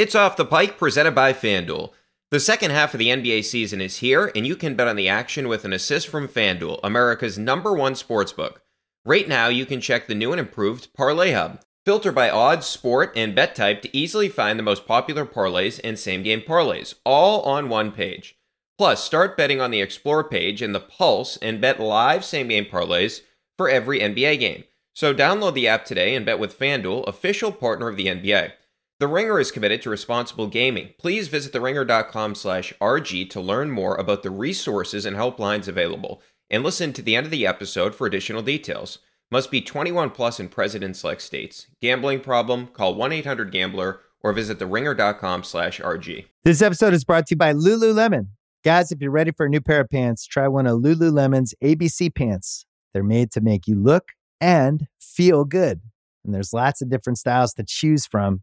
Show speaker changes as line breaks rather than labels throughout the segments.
It's Off the Pike presented by FanDuel. The second half of the NBA season is here, and you can bet on the action with an assist from FanDuel, America's number one sportsbook. Right now, you can check the new and improved Parlay Hub. Filter by odds, sport, and bet type to easily find the most popular parlays and same game parlays, all on one page. Plus, start betting on the Explore page and the Pulse and bet live same game parlays for every NBA game. So download the app today and bet with FanDuel, official partner of the NBA. The Ringer is committed to responsible gaming. Please visit theringer.com/rg to learn more about the resources and helplines available, and listen to the end of the episode for additional details. Must be 21 plus in present and select states. Gambling problem? Call 1-800-GAMBLER or visit theringer.com/rg.
This episode is brought to you by Lululemon. Guys, if you're ready for a new pair of pants, try one of Lululemon's ABC pants. They're made to make you look and feel good. And there's lots of different styles to choose from.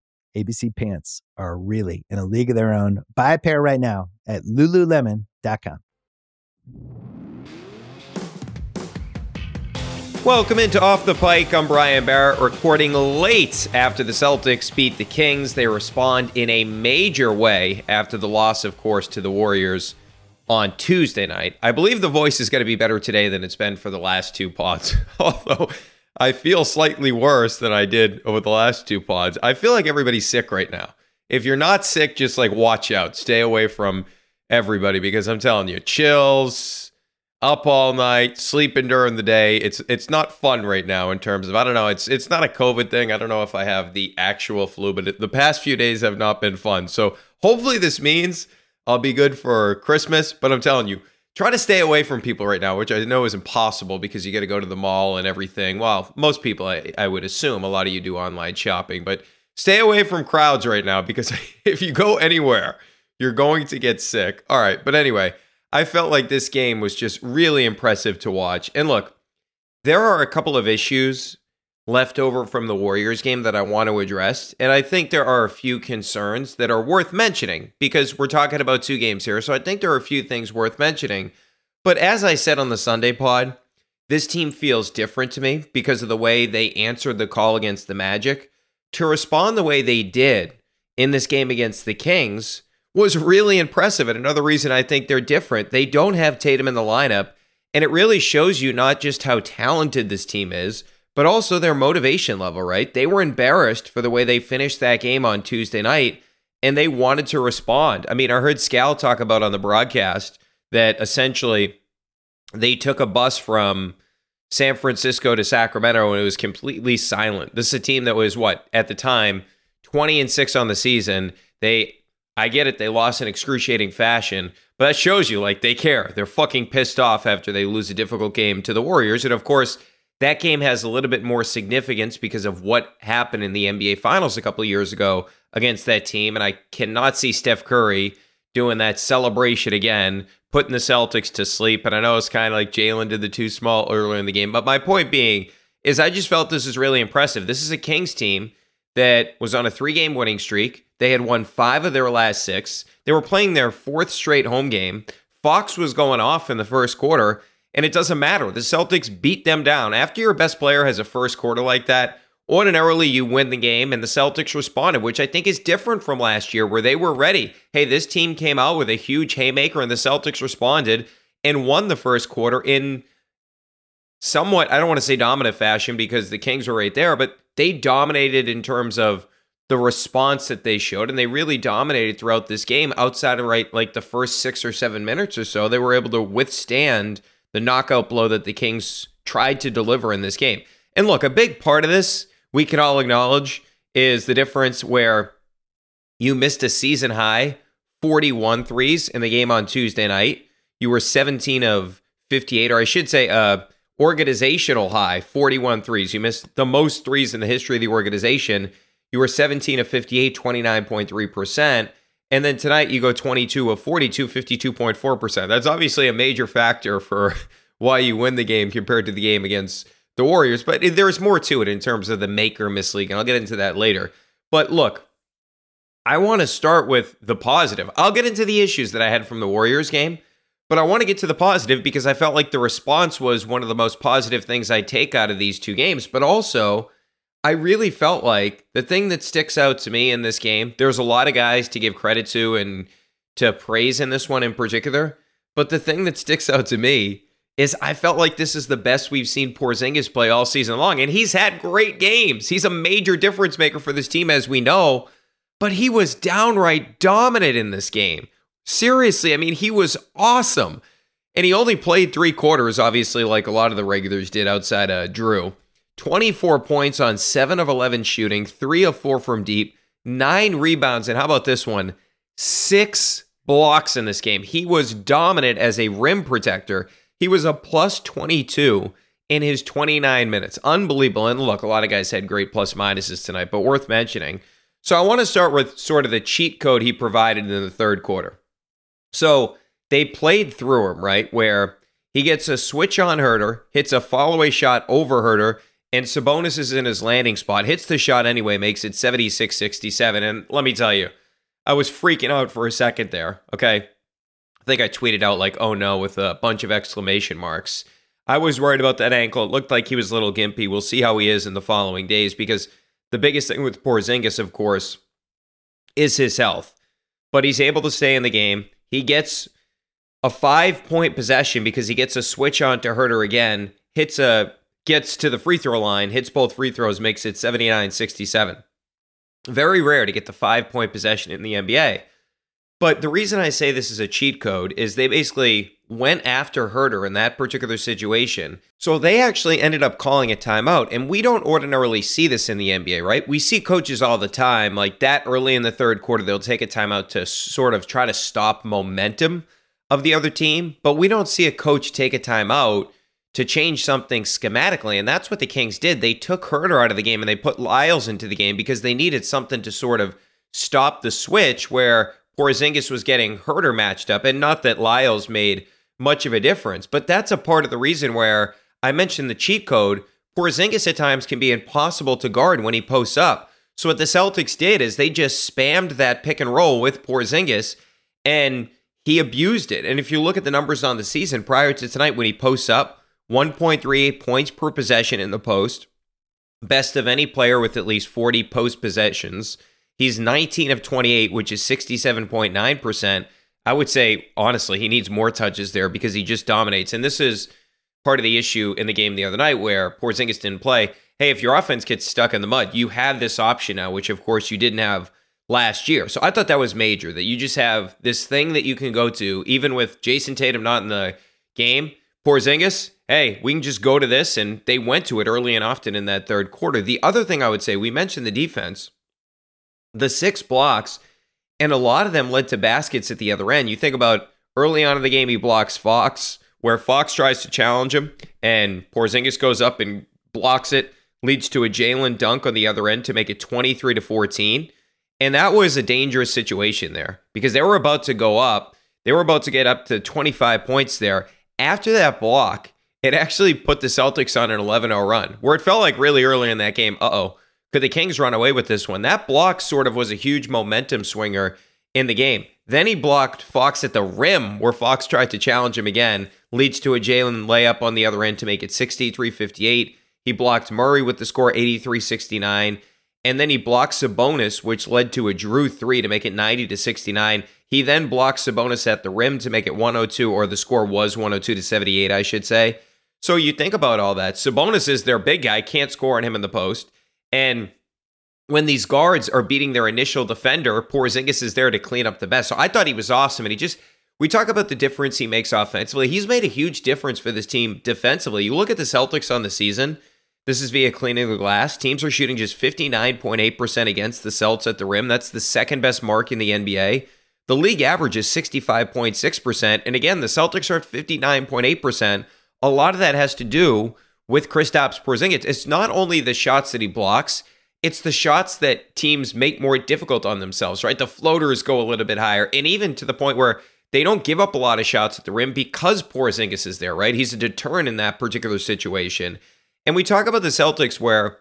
ABC pants are really in a league of their own. Buy a pair right now at lululemon.com.
Welcome into Off the Pike. I'm Brian Barrett, recording late after the Celtics beat the Kings. They respond in a major way after the loss, of course, to the Warriors on Tuesday night. I believe the voice is going to be better today than it's been for the last two pods, although I feel slightly worse than I did over the last two pods. I feel like everybody's sick right now. If you're not sick, just like watch out, stay away from everybody because I'm telling you, chills, up all night, sleeping during the day. It's it's not fun right now in terms of I don't know. It's it's not a COVID thing. I don't know if I have the actual flu, but it, the past few days have not been fun. So hopefully this means I'll be good for Christmas. But I'm telling you, try to stay away from people right now, which I know is impossible because you got to go to the mall and everything. Well, most people, I, I would assume, a lot of you do online shopping, but stay away from crowds right now because if you go anywhere, you're going to get sick. All right, but anyway, I felt like this game was just really impressive to watch. And look, there are a couple of issues left over from the Warriors game that I want to address. And I think there are a few concerns that are worth mentioning because we're talking about two games here. So I think there are a few things worth mentioning. But as I said on the Sunday pod, this team feels different to me because of the way they answered the call against the Magic. To respond the way they did in this game against the Kings was really impressive. And another reason I think they're different, they don't have Tatum in the lineup. And it really shows you not just how talented this team is, but also their motivation level, right? They were embarrassed for the way they finished that game on Tuesday night and they wanted to respond. I mean, I heard Scal talk about on the broadcast that essentially they took a bus from San Francisco to Sacramento and it was completely silent. This is a team that was what at the time 20 and 6 on the season. They I get it, they lost in excruciating fashion, but that shows you like they care. They're fucking pissed off after they lose a difficult game to the Warriors. And of course, that game has a little bit more significance because of what happened in the NBA Finals a couple of years ago against that team. And I cannot see Steph Curry doing that celebration again, putting the Celtics to sleep. And I know it's kind of like Jaylen did the too small earlier in the game. But my point being is I just felt this is really impressive. This is a Kings team that was on a three game winning streak. They had won five of their last six. They were playing their fourth straight home game. Fox was going off in the first quarter. And it doesn't matter. The Celtics beat them down. After your best player has a first quarter like that, ordinarily you win the game, and the Celtics responded, which I think is different from last year where they were ready. Hey, this team came out with a huge haymaker, and the Celtics responded and won the first quarter in somewhat, I don't want to say dominant fashion because the Kings were right there, but they dominated in terms of the response that they showed, and they really dominated throughout this game. Outside of right, like the first six or seven minutes or so, they were able to withstand the knockout blow that the Kings tried to deliver in this game. And look, a big part of this we can all acknowledge is the difference where you missed a season high 41 threes in the game on Tuesday night. You were 17 of 58, or I should say, uh, organizational high 41 threes. You missed the most threes in the history of the organization. You were 17 of 58, 29.3%. And then tonight you go 22 of 42, 52.4%. That's obviously a major factor for why you win the game compared to the game against the Warriors. But there's more to it in terms of the make or miss league. And I'll get into that later. But look, I want to start with the positive. I'll get into the issues that I had from the Warriors game, but I want to get to the positive because I felt like the response was one of the most positive things I take out of these two games. But also, I really felt like the thing that sticks out to me in this game, there's a lot of guys to give credit to and to praise in this one in particular. But the thing that sticks out to me is I felt like this is the best we've seen Porzingis play all season long. And he's had great games. He's a major difference maker for this team, as we know but he was downright dominant in this game. Seriously, I mean, he was awesome. And he only played three quarters, obviously, like a lot of the regulars did outside of Jrue. 24 points on 7 of 11 shooting, 3 of 4 from deep, 9 rebounds, and how about this one? 6 blocks in this game. He was dominant as a rim protector. He was a plus 22 in his 29 minutes. Unbelievable. And look, a lot of guys had great plus minuses tonight, but worth mentioning. So I want to start with sort of the cheat code he provided in the third quarter. So they played through him, right? Where he gets a switch on Huerter, hits a follow away shot over Huerter, and Sabonis is in his landing spot, hits the shot anyway, makes it 76 67. And let me tell you, I was freaking out for a second there, okay? I think I tweeted out, like, oh no, with a bunch of exclamation marks. I was worried about that ankle. It looked like he was a little gimpy. We'll see how he is in the following days because the biggest thing with Porzingis, of course, is his health. But he's able to stay in the game. He gets a five point possession because he gets a switch on to Huerter again, hits a gets to the free throw line, hits both free throws, makes it 79-67. Very rare to get the five point possession in the NBA. But the reason I say this is a cheat code is they basically went after Huerter in that particular situation. So they actually ended up calling a timeout. And we don't ordinarily see this in the NBA, right? We see coaches all the time, like that early in the third quarter, they'll take a timeout to sort of try to stop momentum of the other team. But we don't see a coach take a timeout to change something schematically. And that's what the Kings did. They took Huerter out of the game and they put Lyles into the game because they needed something to sort of stop the switch where Porzingis was getting Huerter matched up, and not that Lyles made much of a difference, but that's a part of the reason where I mentioned the cheat code. Porzingis at times can be impossible to guard when he posts up. So what the Celtics did is they just spammed that pick and roll with Porzingis, and he abused it. And if you look at the numbers on the season prior to tonight, when he posts up, 1.38 points per possession in the post, best of any player with at least 40 post possessions. He's 19 of 28, which is 67.9%. I would say, honestly, he needs more touches there because he just dominates. And this is part of the issue in the game the other night where Porzingis didn't play. Hey, if your offense gets stuck in the mud, you have this option now, which of course you didn't have last year. So I thought that was major that you just have this thing that you can go to, even with Jayson Tatum not in the game. Porzingis, hey, we can just go to this. And they went to it early and often in that third quarter. The other thing I would say, we mentioned the defense the six blocks, and a lot of them led to baskets at the other end. You think about early on in the game, he blocks Fox, where Fox tries to challenge him, and Porzingis goes up and blocks it, leads to a Jaylen dunk on the other end to make it 23 to 14. And that was a dangerous situation there because they were about to go up. They were about to get up to 25 points there. After that block, it actually put the Celtics on an 11 0 run where it felt like really early in that game, uh oh, could the Kings run away with this one? That block sort of was a huge momentum swinger in the game. Then he blocked Fox at the rim, where Fox tried to challenge him again, leads to a Jaylen layup on the other end to make it 63 58. He blocked Murray with the score 83 69. And then he blocked Sabonis, which led to a Jrue three to make it 90 to 69. He then blocked Sabonis at the rim to make it 102, or the score was 102 to 78, I should say. So you think about all that. Sabonis is their big guy, can't score on him in the post. And when these guards are beating their initial defender, Porzingis is there to clean up the mess. So I thought he was awesome, and he just we talk about the difference he makes offensively. He's made a huge difference for this team defensively. You look at the Celtics on the season. This is via cleaning the glass. Teams are shooting just 59.8% against the Celts at the rim. That's the second best mark in the NBA. The league average is 65.6%. And again, the Celtics are at 59.8%. A lot of that has to do with Kristaps Porzingis. It's not only the shots that he blocks, it's the shots that teams make more difficult on themselves, right? The floaters go a little bit higher. And even to the point where they don't give up a lot of shots at the rim because Porzingis is there, right? He's a deterrent in that particular situation. And we talk about the Celtics where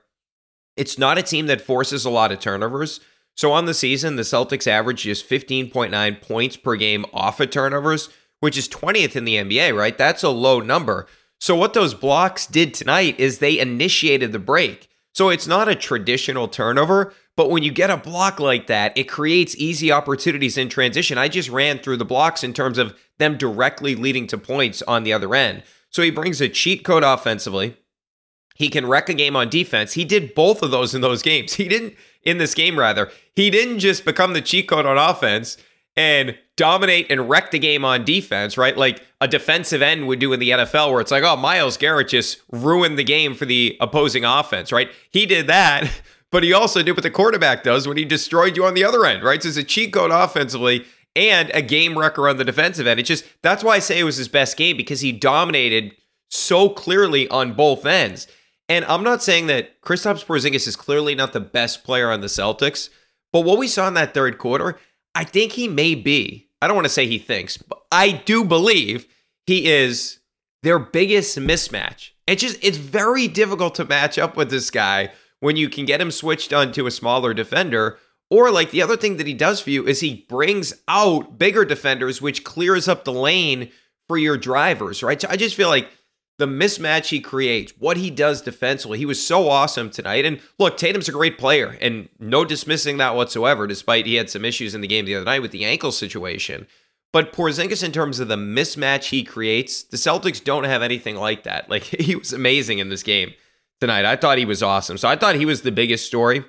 it's not a team that forces a lot of turnovers. So on the season, the Celtics average just 15.9 points per game off of turnovers, which is 20th in the NBA, right? That's a low number. So what those blocks did tonight is they initiated the break. So it's not a traditional turnover, but when you get a block like that, it creates easy opportunities in transition. I just ran through the blocks in terms of them directly leading to points on the other end. So he brings a cheat code offensively. He can wreck a game on defense. He did both of those in those games. He didn't, in this game rather, he didn't just become the cheat code on offense and dominate and wreck the game on defense, right? Like a defensive end would do in the NFL, where it's like, oh, Myles Garrett just ruined the game for the opposing offense, right? He did that, but he also did what the quarterback does when he destroyed you on the other end, right? So it's a cheat code offensively and a game wrecker on the defensive end. It's just that's why I say it was his best game because he dominated so clearly on both ends. And I'm not saying that Kristaps Porzingis is clearly not the best player on the Celtics, but what we saw in that third quarter, I think he may be. I don't want to say he thinks, but I do believe he is their biggest mismatch. It's just it's very difficult to match up with this guy when you can get him switched on to a smaller defender. Or like the other thing that he does for you is he brings out bigger defenders, which clears up the lane for your drivers, right? So I just feel like the mismatch he creates, what he does defensively. He was so awesome tonight. And look, Tatum's a great player, and no dismissing that whatsoever, despite he had some issues in the game the other night with the ankle situation. But Porzingis, in terms of the mismatch he creates, the Celtics don't have anything like that. Like he was amazing in this game tonight. I thought he was awesome. So I thought he was the biggest story.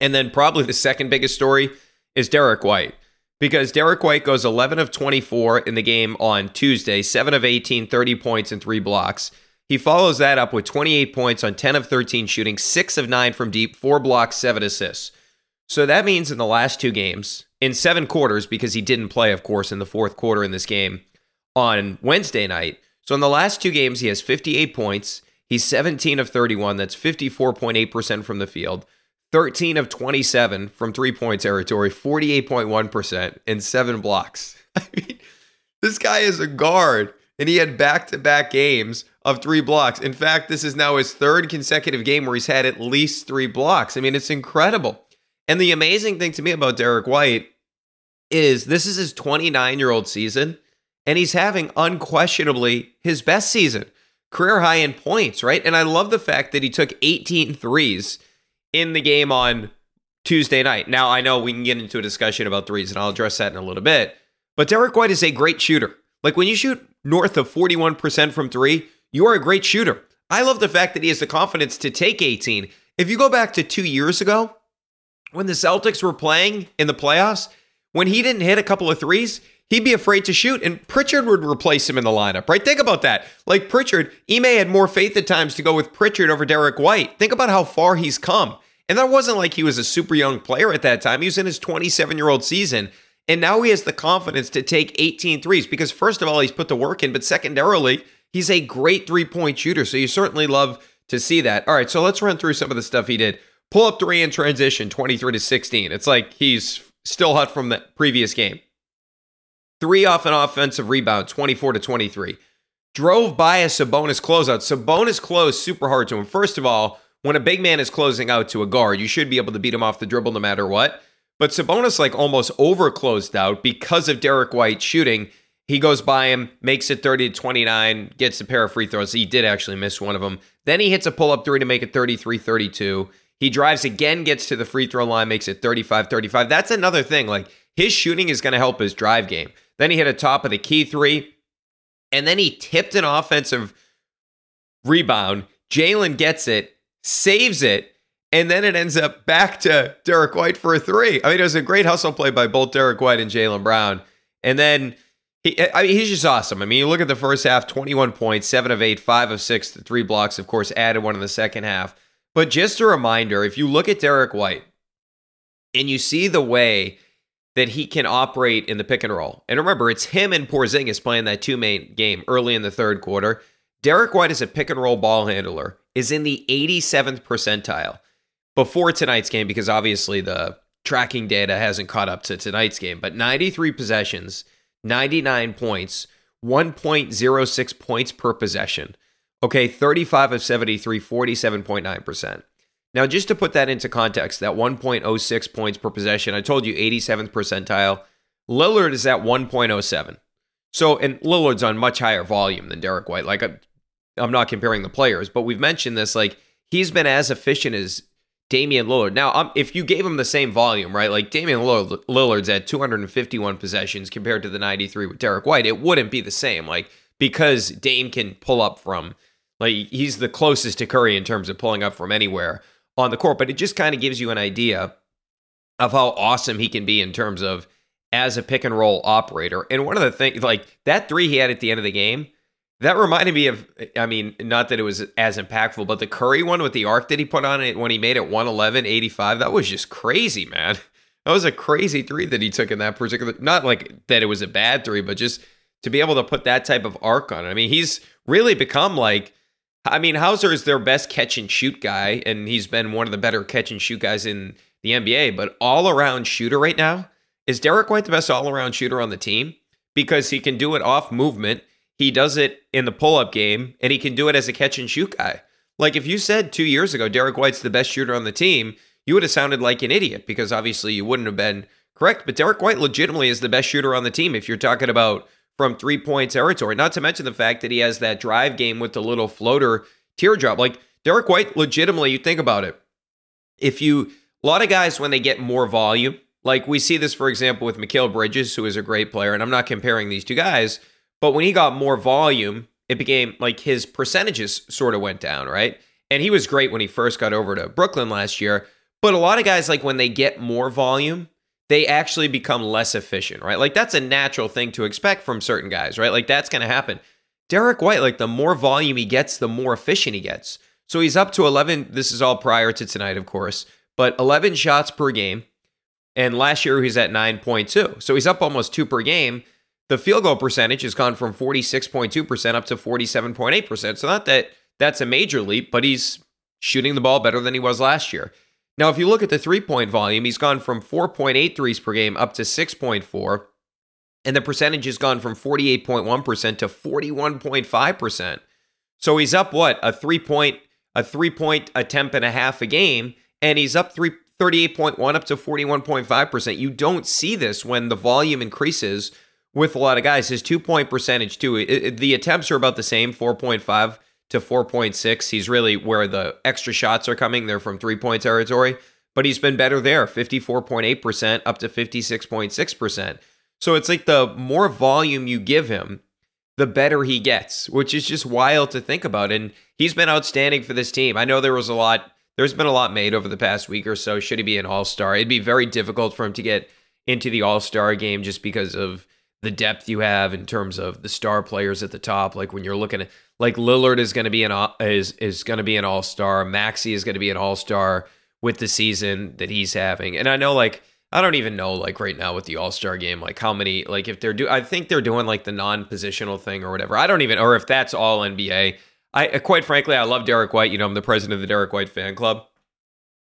And then probably the second biggest story is Derrick White because Derrick White goes 11 of 24 in the game on Tuesday, 7 of 18, 30 points and 3 blocks. He follows that up with 28 points on 10 of 13 shooting, 6 of 9 from deep, 4 blocks, 7 assists. So that means in the last two games, in seven quarters, because he didn't play, of course, in the fourth quarter in this game on Wednesday night. So in the last two games, he has 58 points. He's 17 of 31. That's 54.8% from the field. 13 of 27 from three point territory, 48.1%, and seven blocks. I mean, this guy is a guard, and he had back to back games of three blocks. In fact, this is now his third consecutive game where he's had at least three blocks. I mean, it's incredible. And the amazing thing to me about Derrick White is this is his 29 year old season, and he's having unquestionably his best season, career high in points, right? And I love the fact that he took 18 threes in the game on Tuesday night. Now, I know we can get into a discussion about threes, and I'll address that in a little bit. But Derrick White is a great shooter. Like when you shoot north of 41% from three, you are a great shooter. I love the fact that he has the confidence to take 18. If you go back to two years ago, when the Celtics were playing in the playoffs, when he didn't hit a couple of threes, he'd be afraid to shoot, and Pritchard would replace him in the lineup, right? Think about that. Like Pritchard, Ime had more faith at times to go with Pritchard over Derrick White. Think about how far he's come. And that wasn't like he was a super young player at that time. He was in his 27 year old season. And now he has the confidence to take 18 threes because, first of all, he's put the work in, but secondarily, he's a great three point shooter. So you certainly love to see that. All right, so let's run through some of the stuff he did. Pull up three in transition, 23 to 16. It's like he's still hot from the previous game. Three off an offensive rebound, 24 to 23. Drove by a Sabonis closeout. Sabonis closed super hard to him. First of all, when a big man is closing out to a guard, you should be able to beat him off the dribble no matter what. But Sabonis like almost over closed out because of Derrick White shooting. He goes by him, makes it 30 to 29, gets a pair of free throws. He did actually miss one of them. Then he hits a pull up three to make it 33 32. He drives again, gets to the free throw line, makes it 35 35. That's another thing. Like his shooting is going to help his drive game. Then he hit a top of the key three. And then he tipped an offensive rebound. Jaylen gets it, saves it, And then it ends up back to Derrick White for a three. I mean, it was a great hustle play by both Derrick White and Jaylen Brown. And then he, I mean, he's just awesome. I mean, you look at the first half 21 points, seven of eight, five of six, the three blocks, of course, added one in the second half. But just a reminder if you look at Derrick White and you see the way that he can operate in the pick and roll, and remember, it's him and Porzingis playing that two main game early in the third quarter. Derrick White is a pick and roll ball handler is in the 87th percentile before tonight's game because obviously the tracking data hasn't caught up to tonight's game, but 93 possessions, 99 points, 1.06 points per possession. Okay, 35 of 73, 47.9%. Now, just to put that into context, that 1.06 points per possession, I told you 87th percentile. Lillard is at 1.07. So, and Lillard's on much higher volume than Derrick White. Like, uh, I'm not comparing the players, but we've mentioned this. Like, he's been as efficient as Damian Lillard. Now, um, if you gave him the same volume, right? Like Damian Lillard's at 251 possessions compared to the 93 with Derrick White, it wouldn't be the same. Like because Dame can pull up from, like he's the closest to Curry in terms of pulling up from anywhere on the court. But it just kind of gives you an idea of how awesome he can be in terms of as a pick and roll operator. And one of the things, like that three he had at the end of the game that reminded me of, I mean, not that it was as impactful, but the Curry one with the arc that he put on it when he made it 111, 85, that was just crazy, man. That was a crazy three that he took in that particular, not like that it was a bad three, but just to be able to put that type of arc on it. I mean, he's really become like, I mean, Hauser is their best catch and shoot guy, and he's been one of the better catch and shoot guys in the NBA, but all around shooter right now. Is Derrick White the best all around shooter on the team? Because he can do it off movement he does it in the pull up game, and he can do it as a catch and shoot guy. Like if you said two years ago Derrick White's the best shooter on the team, you would have sounded like an idiot because obviously you wouldn't have been correct. But Derrick White legitimately is the best shooter on the team if you're talking about from three point territory. Not to mention the fact that he has that drive game with the little floater teardrop. Like Derrick White, legitimately, you think about it. If you, a lot of guys, when they get more volume, like we see this, for example, with Mikal Bridges, who is a great player, and I'm not comparing these two guys, but when he got more volume, it became like his percentages sort of went down, right? And he was great when he first got over to Brooklyn last year. But a lot of guys, like when they get more volume, they actually become less efficient, right? Like that's a natural thing to expect from certain guys, right? Like that's going to happen. Derrick White, like the more volume he gets, the more efficient he gets. So he's up to 11. This is all prior to tonight, of course, but 11 shots per game. And last year he's at 9.2. So he's up almost two per game. The field goal percentage has gone from 46.2% up to 47.8%. So not that that's a major leap, but he's shooting the ball better than he was last year. Now, if you look at the three point volume, he's gone from 4.8 threes per game up to 6.4, and the percentage has gone from 48.1% to 41.5%. So he's up what a three point a three point attempt and a half a game, and he's up three, 38.1 up to 41.5%. You don't see this when the volume increases with a lot of guys. His two point percentage, too, it, it, the attempts are about the same 4.5 to 4.6. He's really where the extra shots are coming. They're from three point territory, but he's been better there 54.8% up to 56.6%. So it's like the more volume you give him, the better he gets, which is just wild to think about. And he's been outstanding for this team. I know there was a lot, there's been a lot made over the past week or so. Should he be an all star? It'd be very difficult for him to get into the all star game just because of the depth you have in terms of the star players at the top. Like when you're looking at like Lillard is going to be an is is going to be an all star. Maxey is going to be an all star with the season that he's having. And I know like I don't even know like right now with the all star game like how many like if they're do I think they're doing like the non positional thing or whatever. I don't even or if that's all NBA. I quite frankly I love Derrick White. You know I'm the president of the Derrick White fan club.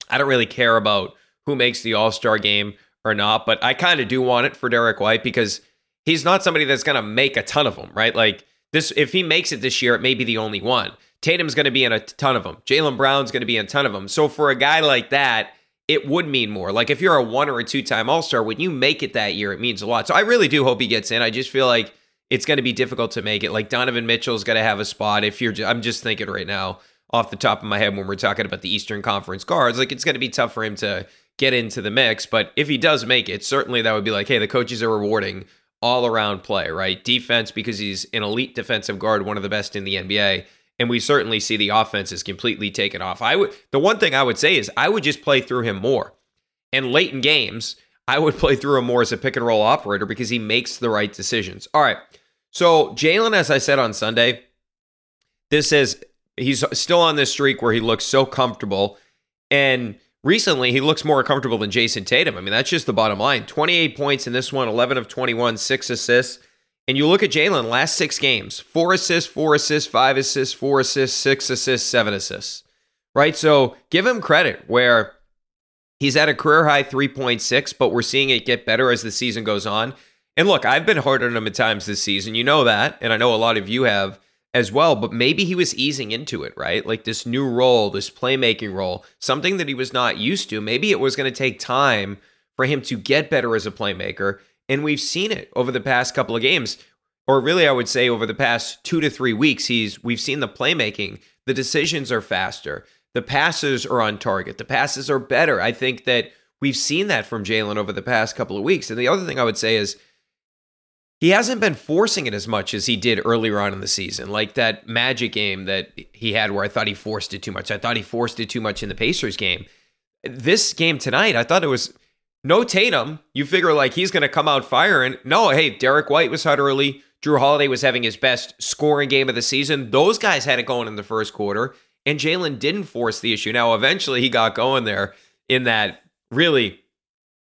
I don't really care about who makes the all star game or not, but I kind of do want it for Derrick White because he's not somebody that's going to make a ton of them, right? Like this, if he makes it this year, it may be the only one. Tatum's going to be in a ton of them. Jaylen Brown's going to be in a ton of them. So for a guy like that, it would mean more. Like if you're a one or a two time All Star, when you make it that year, it means a lot. So I really do hope he gets in. I just feel like it's going to be difficult to make it. Like Donovan Mitchell's going to have a spot. If you're, I'm just thinking right now off the top of my head when we're talking about the Eastern Conference guards, like it's going to be tough for him to get into the mix. But if he does make it, certainly that would be like, hey, the coaches are rewarding all around play, right? Defense because he's an elite defensive guard, one of the best in the NBA, and we certainly see the offense is completely taken off. I would the one thing I would say is I would just play through him more. And late in games, I would play through him more as a pick and roll operator because he makes the right decisions. All right. So Jaylen, as I said on Sunday, this is he's still on this streak where he looks so comfortable. And recently he looks more comfortable than Jayson Tatum. I mean, that's just the bottom line. 28 points in this one, 11 of 21, six assists. And you look at Jaylen, last six games, four assists, four assists, five assists, four assists, six assists, seven assists. Right? So give him credit where he's at a career high 3.6, but we're seeing it get better as the season goes on. And look, I've been hard on him at times this season. You know that. And I know a lot of you have as well, but maybe he was easing into it, right? Like this new role, this playmaking role, something that he was not used to. Maybe it was going to take time for him to get better as a playmaker. And we've seen it over the past couple of games, or really, I would say over the past two to three weeks. He's we've seen the playmaking, the decisions are faster, the passes are on target, the passes are better. I think that we've seen that from Jaylen over the past couple of weeks. And the other thing I would say is he hasn't been forcing it as much as he did earlier on in the season. Like that magic game that he had where I thought he forced it too much. I thought he forced it too much in the Pacers game. This game tonight, I thought it was no Tatum. You figure like he's going to come out firing. No, hey, Derrick White was hot early. Jrue Holiday was having his best scoring game of the season. Those guys had it going in the first quarter, and Jaylen didn't force the issue. Now, eventually, he got going there in that really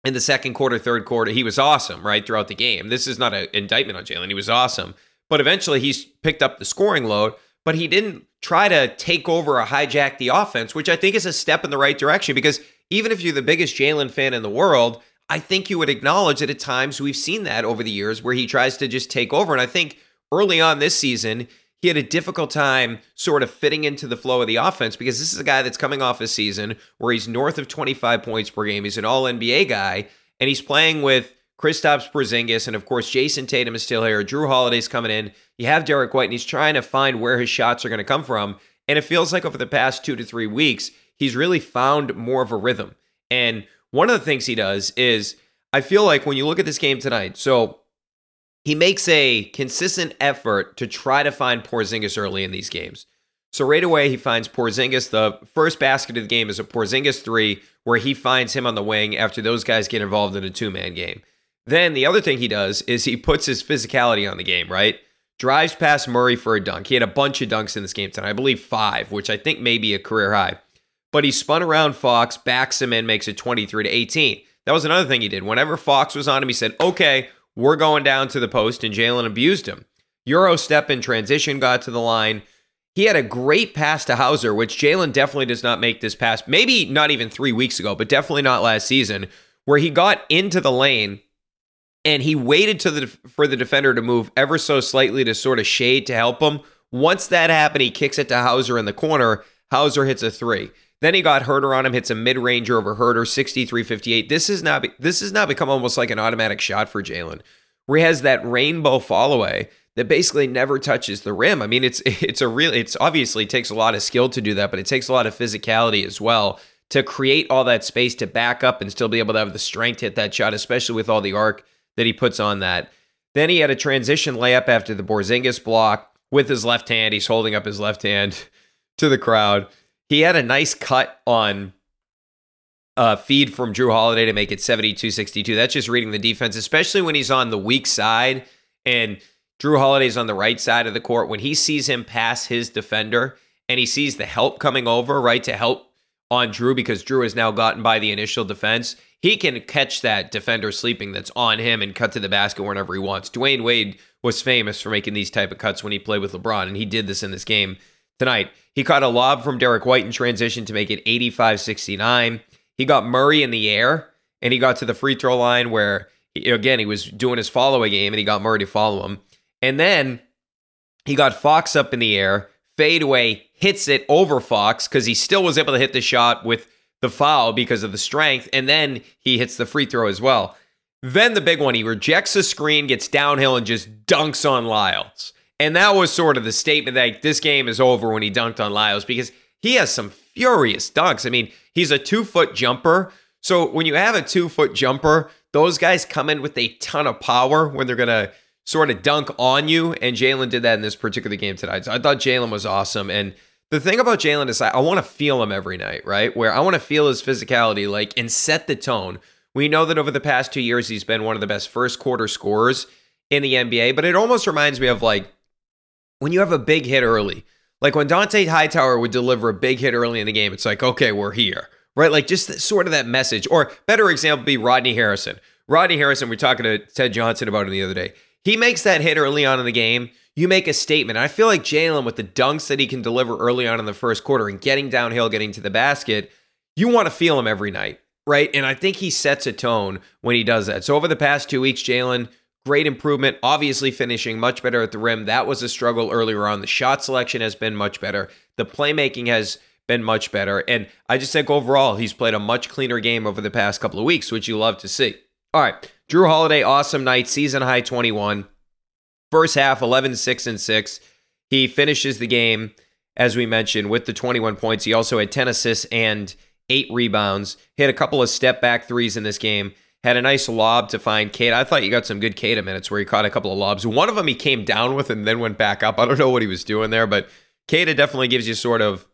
in the second quarter, third quarter, he was awesome, right, throughout the game. This is not an indictment on Jaylen. He was awesome. But eventually he's picked up the scoring load, but he didn't try to take over or hijack the offense, which I think is a step in the right direction because even if you're the biggest Jaylen fan in the world, I think you would acknowledge that at times we've seen that over the years where he tries to just take over. And I think early on this season, he had a difficult time sort of fitting into the flow of the offense because this is a guy that's coming off a season where he's north of 25 points per game. He's an all NBA guy, and he's playing with Kristaps Porzingis, and of course, Jayson Tatum is still here. Jrue Holiday's coming in. You have Derrick White, and he's trying to find where his shots are going to come from. And it feels like over the past two to three weeks, he's really found more of a rhythm. And one of the things he does is, I feel like when you look at this game tonight, so he makes a consistent effort to try to find Porzingis early in these games. So right away he finds Porzingis. The first basket of the game is a Porzingis three, where he finds him on the wing after those guys get involved in a two man game. Then the other thing he does is he puts his physicality on the game. Right, drives past Murray for a dunk. He had a bunch of dunks in this game tonight. I believe five, which I think may be a career high. But he spun around Fox, backs him in, makes it 23 to 18. That was another thing he did. Whenever Fox was on him, he said, "Okay, we're going down to the post, and Jaylen abused him. Euro step in transition got to the line. He had a great pass to Hauser, which Jaylen definitely does not make this pass. Maybe not even three weeks ago, but definitely not last season, where he got into the lane and he waited the for the defender to move ever so slightly to sort of shade to help him. Once that happened, he kicks it to Hauser in the corner. Hauser hits a three. Then he got Huerter on him, hits a mid-ranger over Huerter, 63-58. This is now this has now become almost like an automatic shot for Jaylen, where he has that rainbow fallaway that basically never touches the rim. I mean, it's it's a real it's obviously takes a lot of skill to do that, but it takes a lot of physicality as well to create all that space to back up and still be able to have the strength to hit that shot, especially with all the arc that he puts on that. Then he had a transition layup after the Porzingis block with his left hand. He's holding up his left hand to the crowd. He had a nice cut on uh, feed from Jrue Holiday to make it 72 62. That's just reading the defense, especially when he's on the weak side and Jrue Holiday's on the right side of the court. When he sees him pass his defender and he sees the help coming over, right, to help on Jrue because Jrue has now gotten by the initial defense, he can catch that defender sleeping that's on him and cut to the basket whenever he wants. Dwyane Wade was famous for making these type of cuts when he played with LeBron, and he did this in this game tonight. He caught a lob from Derrick White in transition to make it 85 69. He got Murray in the air and he got to the free throw line where, he, again, he was doing his follow a game and he got Murray to follow him. And then he got Fox up in the air, fade away, hits it over Fox because he still was able to hit the shot with the foul because of the strength. And then he hits the free throw as well. Then the big one, he rejects the screen, gets downhill, and just dunks on Lyles. And that was sort of the statement that this game is over when he dunked on Lyles because he has some furious dunks. I mean, he's a two foot jumper. So when you have a two foot jumper, those guys come in with a ton of power when they're going to sort of dunk on you. And Jaylen did that in this particular game tonight. So I thought Jaylen was awesome. And the thing about Jaylen is I, I want to feel him every night, right? Where I want to feel his physicality, like, and set the tone. We know that over the past two years, he's been one of the best first quarter scorers in the NBA, but it almost reminds me of like when you have a big hit early. Like when Dont'a Hightower would deliver a big hit early in the game, it's like, okay, we're here, right? Like just sort of that message. Or better example be Rodney Harrison. Rodney Harrison, we are talking to Ted Johnson about him the other day. He makes that hit early on in the game. You make a statement. I feel like Jaylen, with the dunks that he can deliver early on in the first quarter and getting downhill, getting to the basket, you want to feel him every night, right? And I think he sets a tone when he does that. So over the past two weeks, Jaylen, great improvement. Obviously, finishing much better at the rim. That was a struggle earlier on. The shot selection has been much better. The playmaking has been much better. And I just think overall, he's played a much cleaner game over the past couple of weeks, which you love to see. All right. Jrue Holiday, awesome night, season high 21. First half, 11, 6, and 6. He finishes the game, as we mentioned, with the 21 points. He also had 10 assists and eight rebounds. Hit a couple of step back threes in this game. Had a nice lob to find Queta. I thought you got some good Queta minutes where he caught a couple of lobs. One of them he came down with and then went back up. I don't know what he was doing there, but Queta definitely gives you sort of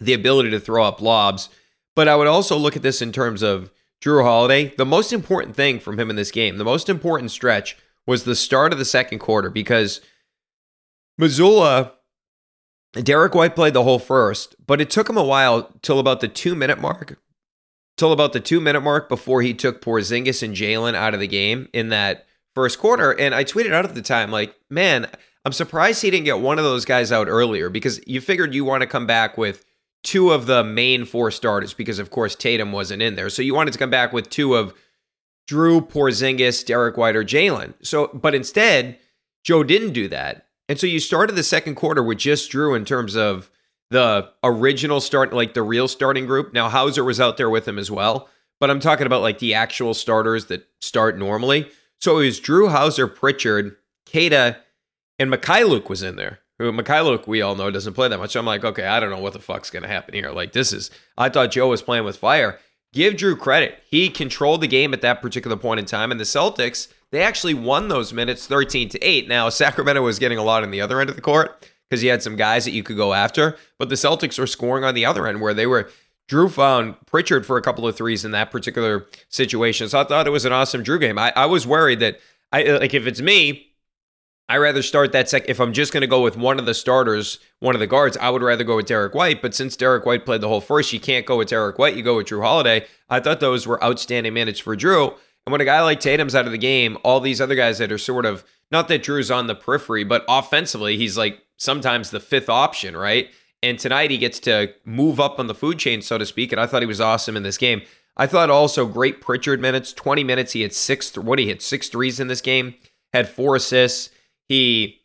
the ability to throw up lobs. But I would also look at this in terms of Jrue Holiday, the most important thing from him in this game, the most important stretch was the start of the second quarter because Mazzulla, Derrick White played the whole first, but it took him a while till about the two minute mark, till about the two minute mark before he took Porzingis and Jaylen out of the game in that first quarter. And I tweeted out at the time, like, man, I'm surprised he didn't get one of those guys out earlier because you figured you want to come back with two of the main four starters because, of course, Tatum wasn't in there. So you wanted to come back with two of Jrue, Porzingis, Derrick White, or Jaylen. So, but instead, Joe didn't do that. And so you started the second quarter with just Jrue in terms of the original start, like the real starting group. Now, Hauser was out there with him as well, but I'm talking about like the actual starters that start normally. So it was Jrue Hauser, Pritchard, Queta, and Mykhailiuk was in there who Mykhailiuk, we all know, doesn't play that much. I'm like, okay, I don't know what the fuck's to happen here. Like, this is, I thought Joe was playing with fire. Give Jrue credit. He controlled the game at that particular point in time. And the Celtics, they actually won those minutes 13 to 8. Now, Sacramento was getting a lot on the other end of the court because he had some guys that you could go after. But the Celtics were scoring on the other end where they were. Jrue found Pritchard for a couple of threes in that particular situation. So I thought it was an awesome Jrue game. I, I was worried that I like if it's me, I rather start that sec. If I'm just going to go with one of the starters, one of the guards, I would rather go with Derrick White. But since Derrick White played the whole first, you can't go with Derrick White. You go with Jrue Holiday. I thought those were outstanding minutes for Jrue. And when a guy like Tatum's out of the game, all these other guys that are sort of not that Drew's on the periphery, but offensively, he's like sometimes the fifth option, right? And tonight he gets to move up on the food chain, so to speak. And I thought he was awesome in this game. I thought also great Pritchard minutes, 20 minutes. He had six, what he hit six threes in this game, had four assists. He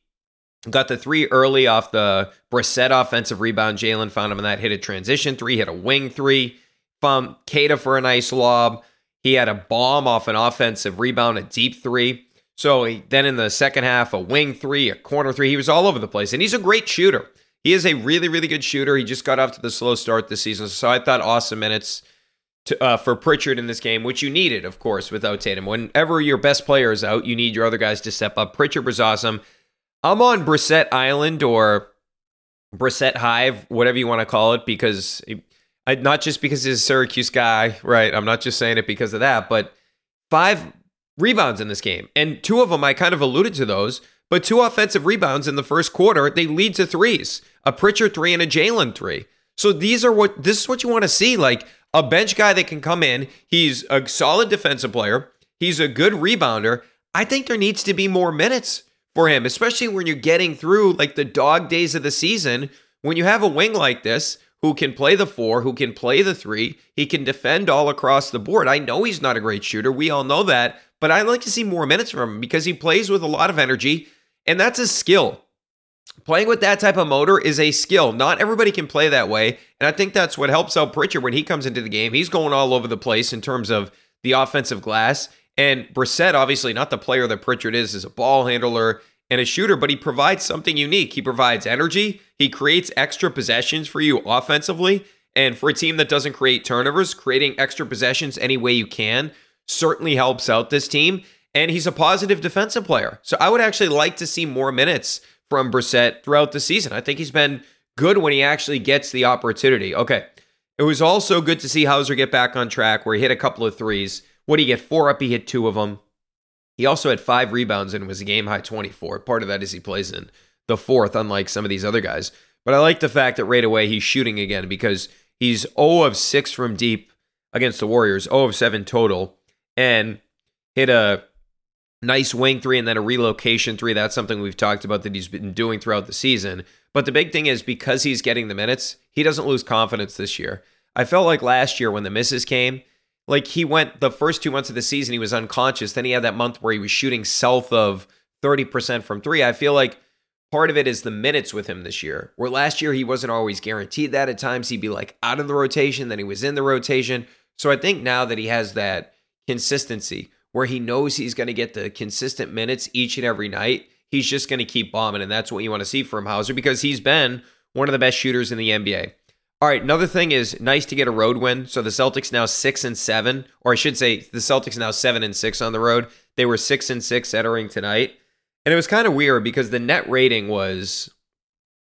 got the three early off the Brissett offensive rebound. Jaylen found him in that, hit a transition three, hit a wing three, found Queta for a nice lob. He had a bomb off an offensive rebound, a deep three. So he, then in the second half, a wing three, a corner three. He was all over the place. And he's a great shooter. He is a really, really good shooter. He just got off to the slow start this season. So I thought awesome minutes to, uh, for Pritchard in this game, which you needed, of course, without Tatum. Whenever your best player is out, you need your other guys to step up. Pritchard was awesome. I'm on Brissett Island or Brissett Hive, whatever you want to call it, because I, not just because he's a Syracuse guy, right? I'm not just saying it because of that, but five rebounds in this game. And two of them, I kind of alluded to those, but two offensive rebounds in the first quarter, they lead to threes a Pritchard three and a Jaylen three. So these are what this is what you want to see. Like a bench guy that can come in. He's a solid defensive player. He's a good rebounder. I think there needs to be more minutes for him, especially when you're getting through like the dog days of the season. When you have a wing like this who can play the four, who can play the three, he can defend all across the board. I know he's not a great shooter. We all know that. But I'd like to see more minutes from him because he plays with a lot of energy, and that's a skill. Playing with that type of motor is a skill. Not everybody can play that way. And I think that's what helps out Pritchard when he comes into the game. He's going all over the place in terms of the offensive glass. And Brissett, obviously not the player that Pritchard is, is a ball handler and a shooter, but he provides something unique. He provides energy. He creates extra possessions for you offensively. And for a team that doesn't create turnovers, creating extra possessions any way you can certainly helps out this team. and he's a positive defensive player. So I would actually like to see more minutes from Brissett throughout the season. I think he's been good when he actually gets the opportunity. Okay. It was also good to see Hauser get back on track where he hit a couple of threes. What did he get? Four up, he hit two of them. He also had five rebounds and was a game high 24. Part of that is he plays in the fourth, unlike some of these other guys. But I like the fact that right away he's shooting again because he's 0 of 6 from deep against the Warriors, 0 of 7 total, and hit a nice wing three and then a relocation three. That's something we've talked about that he's been doing throughout the season. But the big thing is because he's getting the minutes, he doesn't lose confidence this year. I felt like last year when the misses came, like he went the first two months of the season, he was unconscious. Then he had that month where he was shooting south of 30% from three. I feel like part of it is the minutes with him this year, where last year he wasn't always guaranteed that. At times he'd be like out of the rotation, then he was in the rotation. So I think now that he has that consistency where he knows he's going to get the consistent minutes each and every night, he's just going to keep bombing. And that's what you want to see from Hauser because he's been one of the best shooters in the NBA. All right, another thing is nice to get a road win. So the Celtics now six and seven, or I should say the Celtics now seven and six on the road. They were six and six entering tonight. And it was kind of weird because the net rating was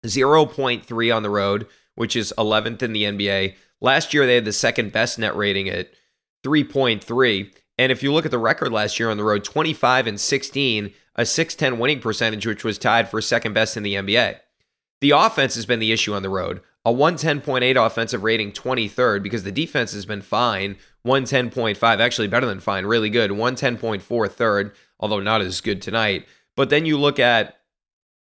0.3 on the road, which is 11th in the NBA. Last year, they had the second best net rating at 3.3. And if you look at the record last year on the road, 25 and 16, a 610 winning percentage, which was tied for second best in the NBA. The offense has been the issue on the road. A 110.8 offensive rating, 23rd, because the defense has been fine. 110.5, actually better than fine, really good. 110.4 third, although not as good tonight. But then you look at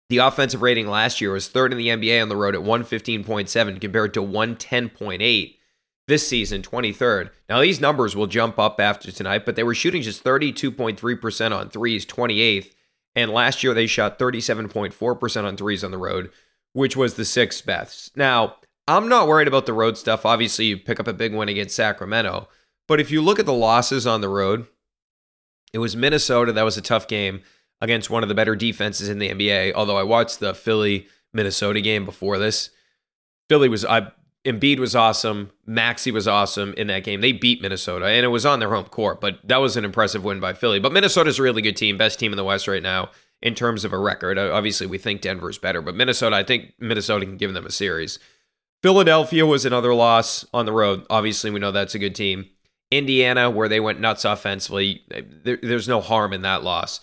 the offensive rating last year was third in the NBA on the road at 115.7 compared to 110.8 this season, 23rd. Now, these numbers will jump up after tonight, but they were shooting just 32.3% on threes, 28th. And last year, they shot 37.4% on threes on the road, which was the sixth best. Now, I'm not worried about the road stuff. Obviously, you pick up a big win against Sacramento. But if you look at the losses on the road, it was Minnesota. That was a tough game against one of the better defenses in the NBA. Although I watched the Philly Minnesota game before this. Philly was I Embiid was awesome. Maxey was awesome in that game. They beat Minnesota, and it was on their home court, but that was an impressive win by Philly. But Minnesota's a really good team, best team in the West right now in terms of a record. Uh, obviously, we think Denver's better, but Minnesota, I think Minnesota can give them a series. Philadelphia was another loss on the road. Obviously, we know that's a good team. Indiana, where they went nuts offensively, eh, there, there's no harm in that loss.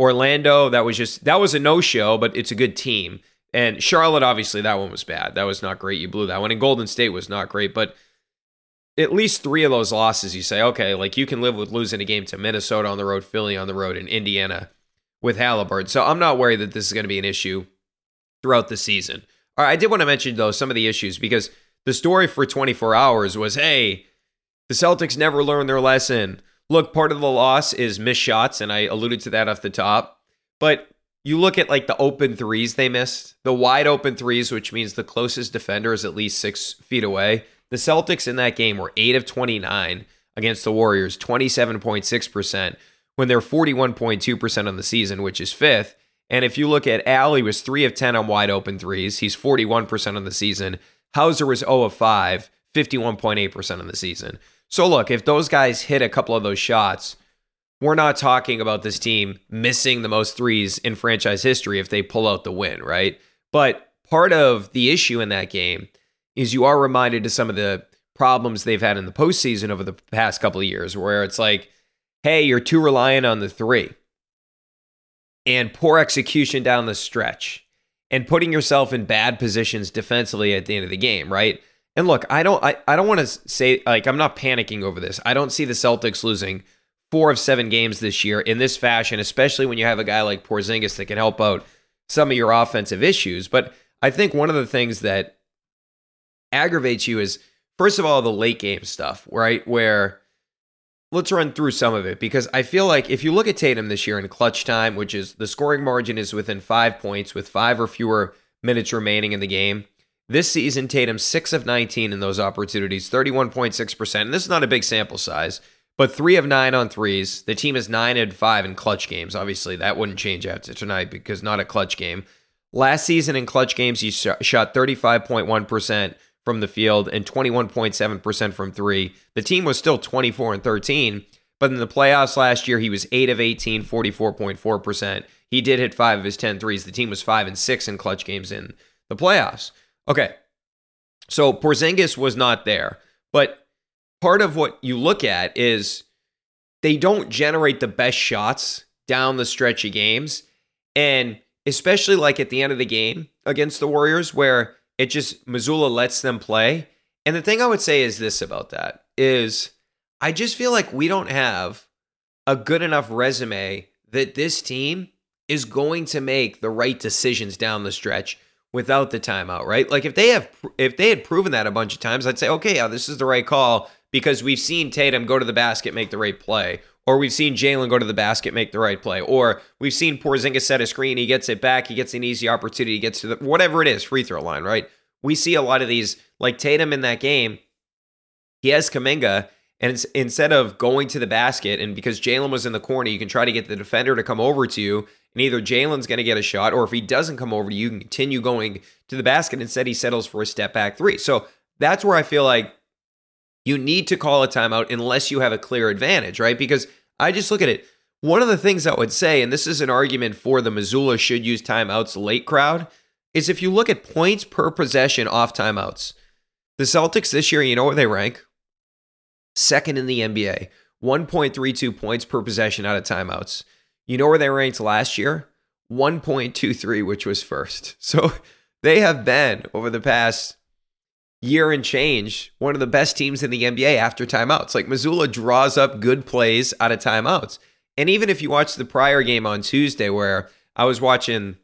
Orlando, that was just that was a no-show, but it's a good team. And Charlotte, obviously, that one was bad. That was not great. You blew that one. And Golden State was not great. But at least three of those losses, you say, okay, like you can live with losing a game to Minnesota on the road, Philly on the road, and Indiana with Halliburton. So I'm not worried that this is going to be an issue throughout the season. All right, I did want to mention, though, some of the issues because the story for 24 hours was hey, the Celtics never learned their lesson. Look, part of the loss is missed shots, and I alluded to that off the top. But you look at like the open threes they missed, the wide open threes, which means the closest defender is at least six feet away. The Celtics in that game were 8 of 29 against the Warriors, 27.6%, when they're 41.2% on the season, which is fifth. And if you look at Al, he was 3 of 10 on wide open threes. He's 41% on the season. Hauser was 0 of 5, 51.8% on the season. So look, if those guys hit a couple of those shots, we're not talking about this team missing the most threes in franchise history if they pull out the win, right? But part of the issue in that game is you are reminded to some of the problems they've had in the postseason over the past couple of years, where it's like, hey, you're too reliant on the three and poor execution down the stretch and putting yourself in bad positions defensively at the end of the game, right? And look, I don't I, I don't want to say like I'm not panicking over this. I don't see the Celtics losing four of seven games this year in this fashion, especially when you have a guy like Porzingis that can help out some of your offensive issues. But I think one of the things that aggravates you is, first of all, the late game stuff, right? Where let's run through some of it because I feel like if you look at Tatum this year in clutch time, which is the scoring margin is within five points with five or fewer minutes remaining in the game. This season, Tatum 6 of 19 in those opportunities, 31.6%. And this is not a big sample size, but three of nine on threes. The team is nine and five in clutch games. Obviously, that wouldn't change after tonight because not a clutch game. Last season in clutch games, he shot 35.1% from the field and 21.7% from three. The team was still 24 and 13, But in the playoffs last year, he was 8 of 18, 44.4%. He did hit 5 of his 10 threes. The team was 5 and 6 in clutch games in the playoffs. Okay. So Porzingis was not there. But part of what you look at is they don't generate the best shots down the stretch of games. And especially like at the end of the game against the Warriors, where it just Mazzulla lets them play. And the thing I would say is this about that is I just feel like we don't have a good enough resume that this team is going to make the right decisions down the stretch without the timeout, right? Like if they have if they had proven that a bunch of times, I'd say, okay, yeah, this is the right call because we've seen Tatum go to the basket, make the right play, or we've seen Jaylen go to the basket, make the right play, or we've seen Porzingis set a screen, he gets it back, he gets an easy opportunity, he gets to the whatever it is, free throw line, right? We see a lot of these, like Tatum in that game, he has Kuminga, and instead of going to the basket, and because Jaylen was in the corner, you can try to get the defender to come over to you, and either Jaylen's going to get a shot, or if he doesn't come over to you, you can continue going to the basket. Instead, he settles for a step back three. So that's where I feel like you need to call a timeout unless you have a clear advantage, right? Because I just look at it. One of the things I would say, and this is an argument for the Mazzulla should use timeouts late crowd, is if you look at points per possession off timeouts, the Celtics this year, you know where they rank? Second in the NBA, 1.32 points per possession out of timeouts. You know where they ranked last year? 1.23, which was first. So they have been over the past year and change, one of the best teams in the NBA after timeouts. Like Mazzulla draws up good plays out of timeouts. And even if you watch the prior game on Tuesday, where I was watching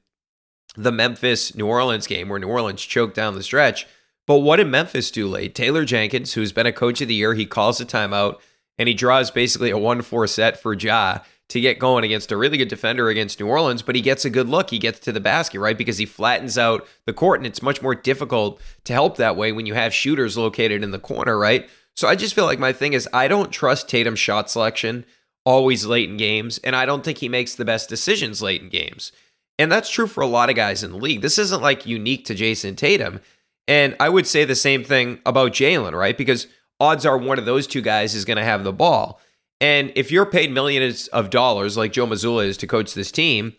the Memphis New Orleans game where New Orleans choked down the stretch. But what did Memphis do late? Taylor Jenkins, who's been a coach of the year, he calls a timeout and he draws basically a 1 4 set for Ja to get going against a really good defender against New Orleans, but he gets a good look. He gets to the basket, right? Because he flattens out the court, and it's much more difficult to help that way when you have shooters located in the corner, right? So I just feel like my thing is I don't trust Tatum's shot selection always late in games, and I don't think he makes the best decisions late in games. And that's true for a lot of guys in the league. This isn't like unique to Jayson Tatum. And I would say the same thing about Jaylen, right? Because odds are one of those two guys is going to have the ball. And if you're paid millions of dollars, like Joe Mazzulla is to coach this team,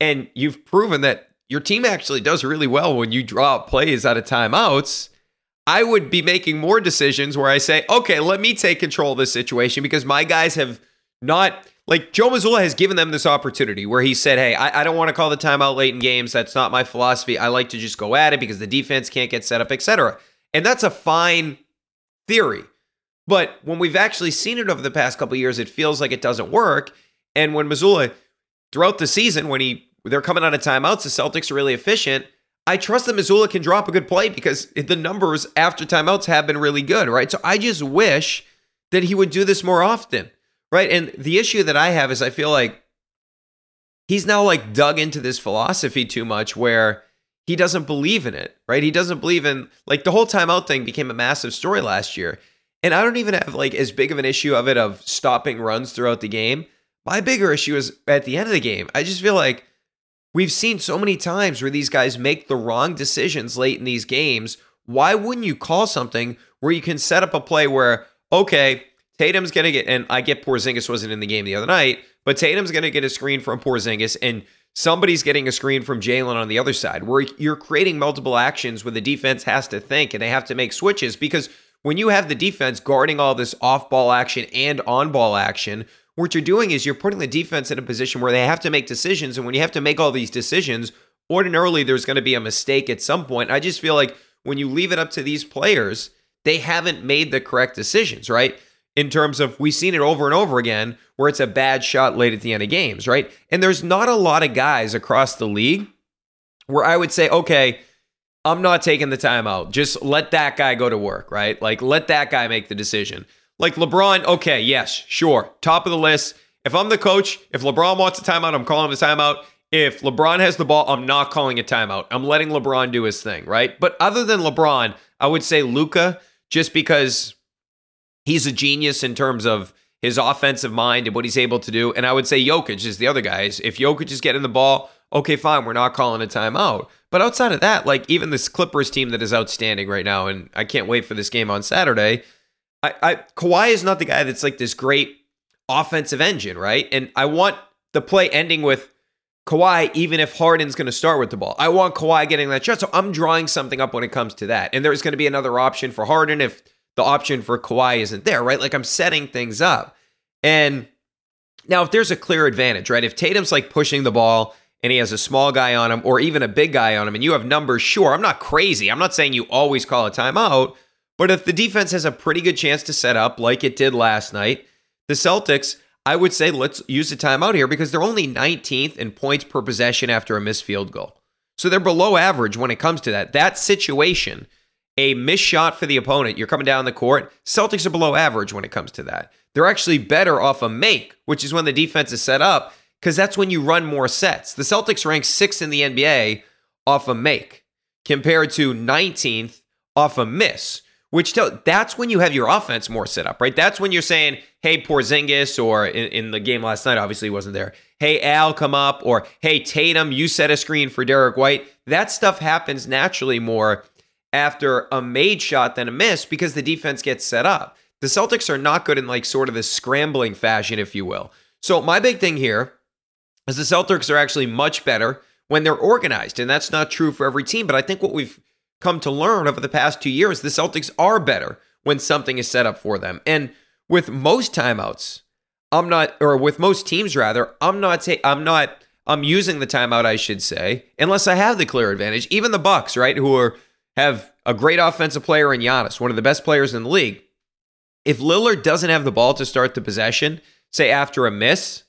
and you've proven that your team actually does really well when you draw plays out of timeouts, I would be making more decisions where I say, okay, let me take control of this situation because my guys have not like Joe Mazzulla has given them this opportunity where he said, Hey, I, I don't want to call the timeout late in games. That's not my philosophy. I like to just go at it because the defense can't get set up, etc. And that's a fine theory. But when we've actually seen it over the past couple years, it feels like it doesn't work. And when Mazzulla, throughout the season, when he they're coming out of timeouts, the Celtics are really efficient. I trust that Mazzulla can drop a good play because the numbers after timeouts have been really good, right? So I just wish that he would do this more often, right? And the issue that I have is I feel like he's now like dug into this philosophy too much where he doesn't believe in it, right? He doesn't believe in like the whole timeout thing became a massive story last year. And I don't even have like as big of an issue of it of stopping runs throughout the game. My bigger issue is at the end of the game. I just feel like we've seen so many times where these guys make the wrong decisions late in these games. Why wouldn't you call something where you can set up a play where, okay, Tatum's going to get, and I get Porzingis wasn't in the game the other night, but Tatum's going to get a screen from Porzingis and somebody's getting a screen from Jaylen on the other side where you're creating multiple actions where the defense has to think and they have to make switches because when you have the defense guarding all this off ball action and on ball action, what you're doing is you're putting the defense in a position where they have to make decisions. And when you have to make all these decisions, ordinarily there's going to be a mistake at some point. I just feel like when you leave it up to these players, they haven't made the correct decisions, right? In terms of we've seen it over and over again where it's a bad shot late at the end of games, right? And there's not a lot of guys across the league where I would say, okay, I'm not taking the timeout. Just let that guy go to work, right? Like, let that guy make the decision. Like LeBron, okay, yes, sure. Top of the list. If I'm the coach, if LeBron wants a timeout, I'm calling a timeout. If LeBron has the ball, I'm not calling a timeout. I'm letting LeBron do his thing, right? But other than LeBron, I would say Luka, just because he's a genius in terms of his offensive mind and what he's able to do. And I would say Jokic is the other guys. If Jokic is getting the ball, okay, fine, we're not calling a timeout. But outside of that, like even this Clippers team that is outstanding right now, and I can't wait for this game on Saturday. I, I Kawhi is not the guy that's like this great offensive engine, right? And I want the play ending with Kawhi, even if Harden's going to start with the ball. I want Kawhi getting that shot. So I'm drawing something up when it comes to that. And there's going to be another option for Harden if the option for Kawhi isn't there, right? Like I'm setting things up. And now, if there's a clear advantage, right? If Tatum's like pushing the ball and he has a small guy on him or even a big guy on him and you have numbers, sure, I'm not crazy. I'm not saying you always call a timeout. But if the defense has a pretty good chance to set up like it did last night, the Celtics, I would say let's use a timeout here because they're only 19th in points per possession after a missed field goal. So they're below average when it comes to that. That situation, a missed shot for the opponent, you're coming down the court, Celtics are below average when it comes to that. They're actually better off a make, which is when the defense is set up, because that's when you run more sets. The Celtics rank sixth in the NBA off a make compared to 19th off a miss, which tell, that's when you have your offense more set up, right? That's when you're saying, hey, Porzingis, or in, in the game last night, obviously he wasn't there. Hey, Al, come up, or hey, Tatum, you set a screen for Derrick White. That stuff happens naturally more after a made shot than a miss because the defense gets set up. The Celtics are not good in like sort of this scrambling fashion, if you will. So my big thing here is the Celtics are actually much better when they're organized. And that's not true for every team. But I think what we've come to learn over the past two years, the Celtics are better when something is set up for them. And with most timeouts, I'm not, or with most teams rather, I'm not, ta- I'm not, I'm using the timeout, I should say, unless I have the clear advantage. Even the Bucks, right, who are have a great offensive player in Giannis, one of the best players in the league. If Lillard doesn't have the ball to start the possession, say after a miss,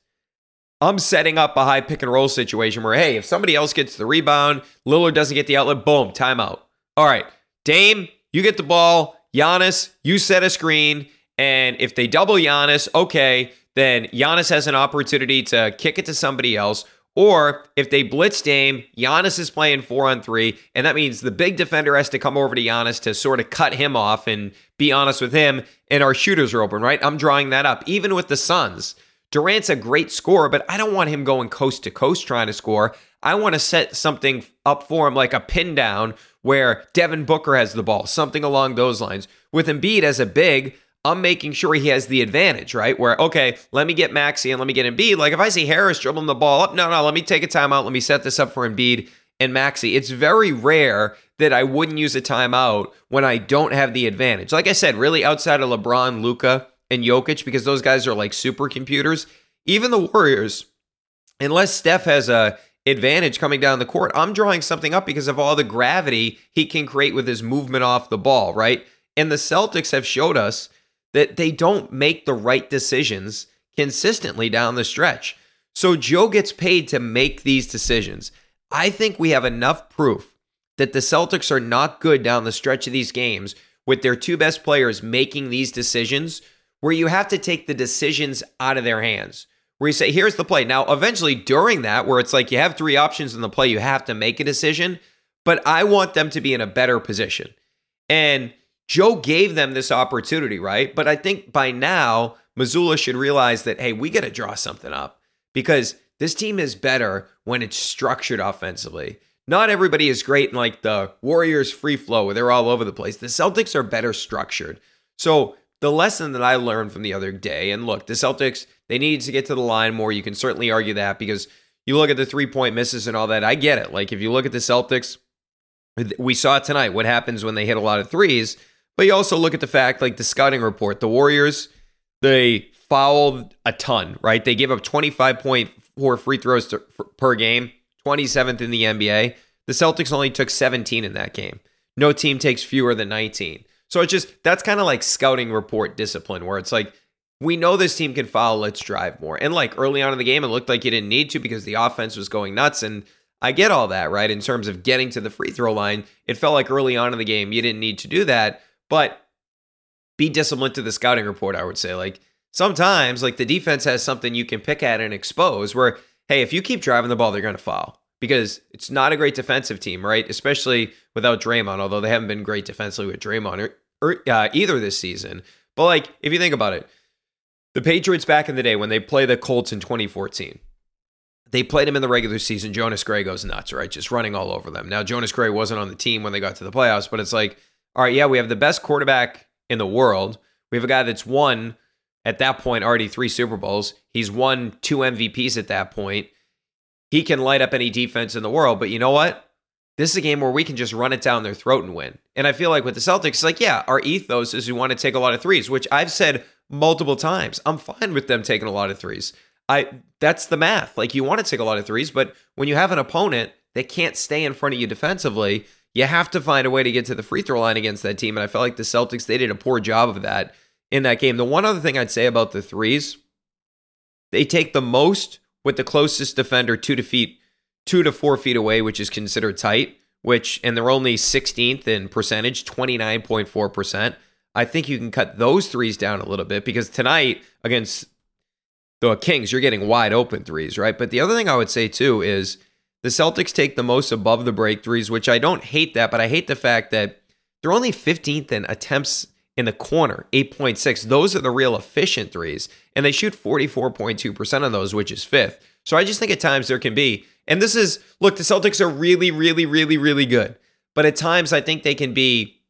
I'm setting up a high pick and roll situation where, hey, if somebody else gets the rebound, Lillard doesn't get the outlet, boom, timeout. All right, Dame, you get the ball. Giannis, you set a screen. And if they double Giannis, okay, then Giannis has an opportunity to kick it to somebody else. Or if they blitz Dame, Giannis is playing four on three, and that means the big defender has to come over to Giannis to sort of cut him off and be honest with him. And our shooters are open, right? I'm drawing that up. Even with the Suns, Durant's a great scorer, but I don't want him going coast to coast trying to score. I want to set something up for him like a pin down where Devin Booker has the ball, something along those lines. With Embiid as a big, I'm making sure he has the advantage, right? Where, okay, let me get Maxey and let me get Embiid. Like if I see Harris dribbling the ball up, no, no, let me take a timeout. Let me set this up for Embiid and Maxey. It's very rare that I wouldn't use a timeout when I don't have the advantage. Like I said, really outside of LeBron, Luka, and Jokic, because those guys are like supercomputers. Even the Warriors, unless Steph has a advantage coming down the court, I'm drawing something up because of all the gravity he can create with his movement off the ball, right? And the Celtics have showed us that they don't make the right decisions consistently down the stretch. So Joe gets paid to make these decisions. I think we have enough proof that the Celtics are not good down the stretch of these games with their two best players making these decisions where you have to take the decisions out of their hands. Where you say, here's the play. Now, eventually during that, where it's like you have three options in the play, you have to make a decision, but I want them to be in a better position. And Joe gave them this opportunity, right? But I think by now, Mazzulla should realize that, hey, we got to draw something up because this team is better when it's structured offensively. Not everybody is great in like the Warriors free flow where they're all over the place. The Celtics are better structured. So the lesson that I learned from the other day, and look, the Celtics, they needed to get to the line more. You can certainly argue that because you look at the three point misses and all that. I get it. Like if you look at the Celtics, we saw tonight. What happens when they hit a lot of threes? But you also look at the fact, like the scouting report, the Warriors, they fouled a ton, right? They gave up 25.4 free throws to, per game, 27th in the NBA. The Celtics only took 17 in that game. No team takes fewer than 19. So it's just, that's kind of like scouting report discipline, where it's like, we know this team can foul, let's drive more. And like early on in the game, it looked like you didn't need to because the offense was going nuts. And I get all that, right? In terms of getting to the free throw line, it felt like early on in the game, you didn't need to do that. But be disciplined to the scouting report, I would say. Like sometimes, like the defense has something you can pick at and expose where, hey, if you keep driving the ball, they're going to foul because it's not a great defensive team, right? Especially without Draymond, although they haven't been great defensively with Draymond or, or uh, either this season. But like, if you think about it, the Patriots back in the day when they play the Colts in 2014, they played him in the regular season. Jonas Gray goes nuts, right? Just running all over them. Now, Jonas Gray wasn't on the team when they got to the playoffs, but it's like all right, yeah, we have the best quarterback in the world. We have a guy that's won at that point already three Super Bowls. He's won two MVPs at that point. He can light up any defense in the world, but you know what? This is a game where we can just run it down their throat and win. And I feel like with the Celtics, like, yeah, our ethos is we want to take a lot of threes, which I've said multiple times. I'm fine with them taking a lot of threes. I that's the math. Like you want to take a lot of threes, but when you have an opponent that can't stay in front of you defensively, you have to find a way to get to the free throw line against that team. And I felt like the Celtics, they did a poor job of that in that game. The one other thing I'd say about the threes, they take the most with the closest defender to feet, two to four feet away, which is considered tight, which and they're only 16th in percentage, 29.4%. I think you can cut those threes down a little bit because tonight against the Kings, you're getting wide open threes, right? But the other thing I would say too is the Celtics take the most above the break threes, which I don't hate that, but I hate the fact that they're only 15th in attempts in the corner, 8.6. Those are the real efficient threes, and they shoot 44.2% of those, which is fifth. So I just think at times there can be, and this is, look, the Celtics are really, really, really, really good. But at times I think they can be,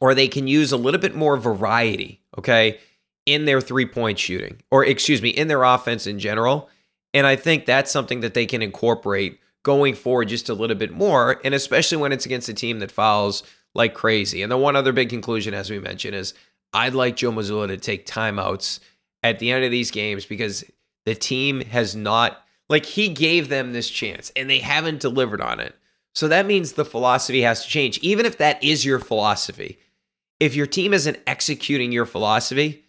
or they can use a little bit more variety, okay, in their three point shooting, or excuse me, in their offense in general. And I think that's something that they can incorporate going forward just a little bit more, and especially when it's against a team that fouls like crazy. And the one other big conclusion, as we mentioned, is I'd like Joe Mazzulla to take timeouts at the end of these games because the team has not like he gave them this chance and they haven't delivered on it. So that means the philosophy has to change. Even if that is your philosophy, if your team isn't executing your philosophy,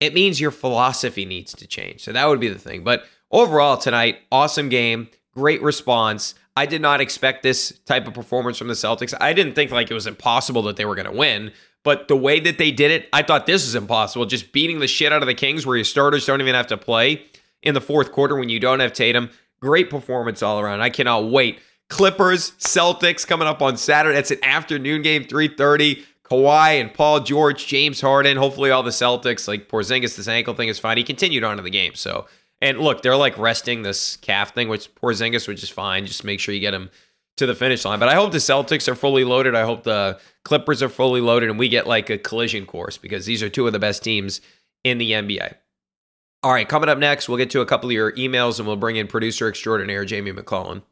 it means your philosophy needs to change. So that would be the thing. But overall, tonight, awesome game. Great response. I did not expect this type of performance from the Celtics. I didn't think like it was impossible that they were going to win, but the way that they did it, I thought this is impossible. Just beating the shit out of the Kings where your starters don't even have to play in the fourth quarter when you don't have Tatum. Great performance all around. I cannot wait. Clippers, Celtics coming up on Saturday. That's an afternoon game, 3:30. Kawhi and Paul George, James Harden. Hopefully, all the Celtics, like Porzingis, this ankle thing is fine. He continued on to the game, so and look, they're like resting this calf thing, which Porzingis, which is fine. Just make sure you get him to the finish line. But I hope the Celtics are fully loaded. I hope the Clippers are fully loaded, and we get like a collision course because these are two of the best teams in the NBA. All right, coming up next, we'll get to a couple of your emails and we'll bring in producer extraordinaire Jamie McClellan.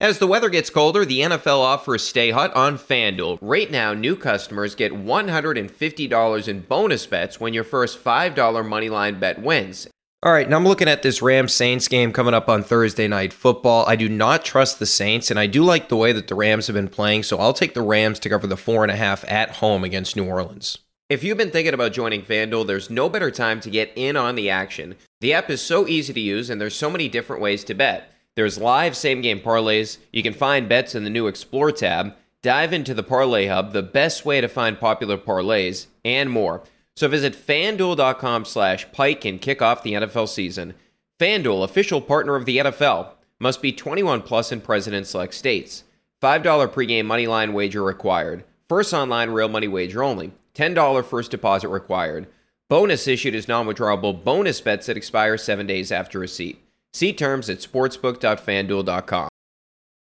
As the weather gets colder, the NFL offers Stay Hut on FanDuel. Right now, new customers get $150 in bonus bets when your first $5 moneyline bet wins. All right, now I'm looking at this Rams Saints game coming up on Thursday night football. I do not trust the Saints, and I do like the way that the Rams have been playing, so I'll take the Rams to cover the four and a half at home against New Orleans. If you've been thinking about joining FanDuel, there's no better time to get in on the action. The app is so easy to use, and there's so many different ways to bet. There's live same game parlays. You can find bets in the new Explore tab. Dive into the Parlay Hub, the best way to find popular parlays, and more. So visit fanduel.com slash pike and kick off the NFL season. FanDuel, official partner of the NFL, must be 21 plus in present select states. $5 pregame moneyline wager required. First online real money wager only. $10 first deposit required. Bonus issued is non withdrawable bonus bets that expire seven days after receipt. See terms at sportsbook.fanduel.com.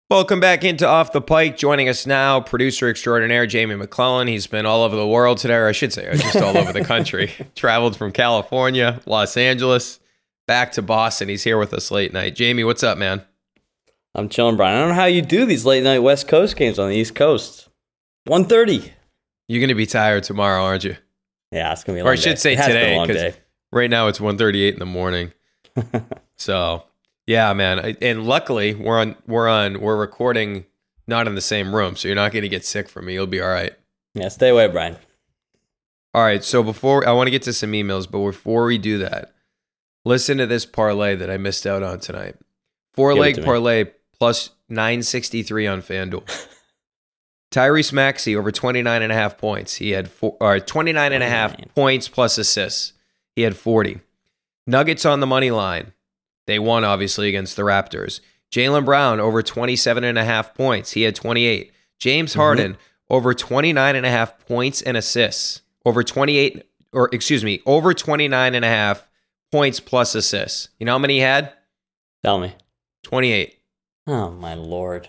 Welcome back into Off the Pike. Joining us now, producer extraordinaire Jamie McClellan. He's been all over the world today, or I should say, uh, just all over the country. Traveled from California, Los Angeles, back to Boston. He's here with us late night. Jamie, what's up, man?
I'm chilling, Brian. I don't know how you do these late night West Coast games on the East Coast. 1.30.
You're gonna be tired tomorrow, aren't you?
Yeah, it's gonna be.
or I should day. say today, because right now it's 1.38 in the morning. so yeah, man. And luckily, we're on we're on we're recording not in the same room, so you're not going to get sick from me. You'll be all right.
Yeah, stay away, Brian.
All right. So before I want to get to some emails, but before we do that, listen to this parlay that I missed out on tonight. Four Give leg parlay plus 963 on FanDuel. Tyrese Maxey over 29 and a half points. He had four, or 29 and a half points plus assists. He had 40. Nuggets on the money line. They won, obviously, against the Raptors. Jaylen Brown over 27 and a half points. He had 28. James mm-hmm. Harden mm-hmm. over 29 and a half points and assists. Over 28, or excuse me, over 29 and a half points plus assists. You know how many he had?
Tell me.
28.
Oh, my Lord.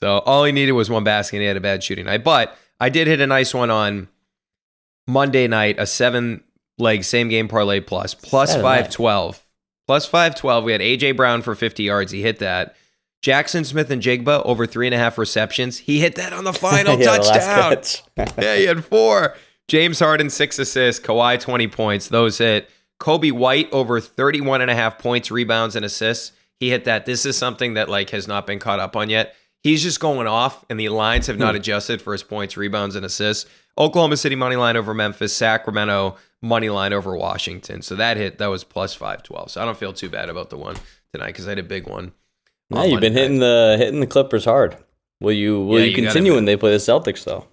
So all he needed was one basket and he had a bad shooting night. But I did hit a nice one on Monday night, a seven leg same game parlay plus plus
Saturday.
512. Plus 512. We had AJ Brown for 50 yards. He hit that. Jaxon Smith-Njigba over three and a half receptions. He hit that on the final
Yeah,
touchdown.
catch.
yeah, he had four. James Harden, six assists. Kawhi, 20 points. Those hit. Coby White, over 31 and a half points, rebounds, and assists. He hit that. This is something that like has not been caught up on yet. He's just going off, and the lines have not
Hmm.
adjusted for his points, rebounds, and assists. Oklahoma City money line over Memphis, Sacramento money line over Washington. So that hit that was plus five twelve. So I don't feel too bad about the one tonight because I had a big one.
Yeah,
on
you've been hitting the hitting the Clippers hard. Will you will
Yeah,
you
you
continue when they play the Celtics though?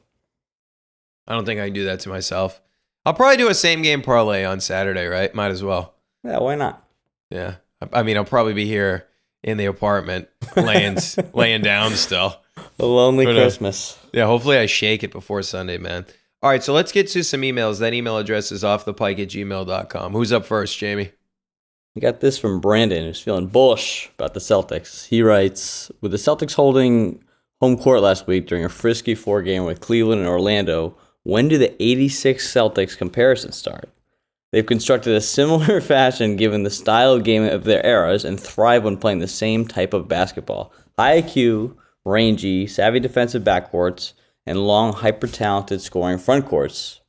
I don't think I can do that to myself. I'll probably do a same game parlay on Saturday, right? Might as well.
Yeah, why not?
Yeah. I mean, I'll probably be here in the apartment laying laying down still.
A lonely
knows?
Christmas.
Yeah, hopefully I shake it before Sunday, man. All right, so let's get to some emails. That email address is offthepike at gmail.com. Who's up first, Jamie?
We got this from Brandon, who's feeling bullish about the Celtics. He writes, with the Celtics holding home court last week during a frisky four game with Cleveland and Orlando, when do the 86 Celtics comparisons start? They've constructed a similar fashion given the style of game of their eras and thrive when playing the same type of basketball. High IQ, rangy, savvy defensive backcourts, and long, hyper talented scoring frontcourts.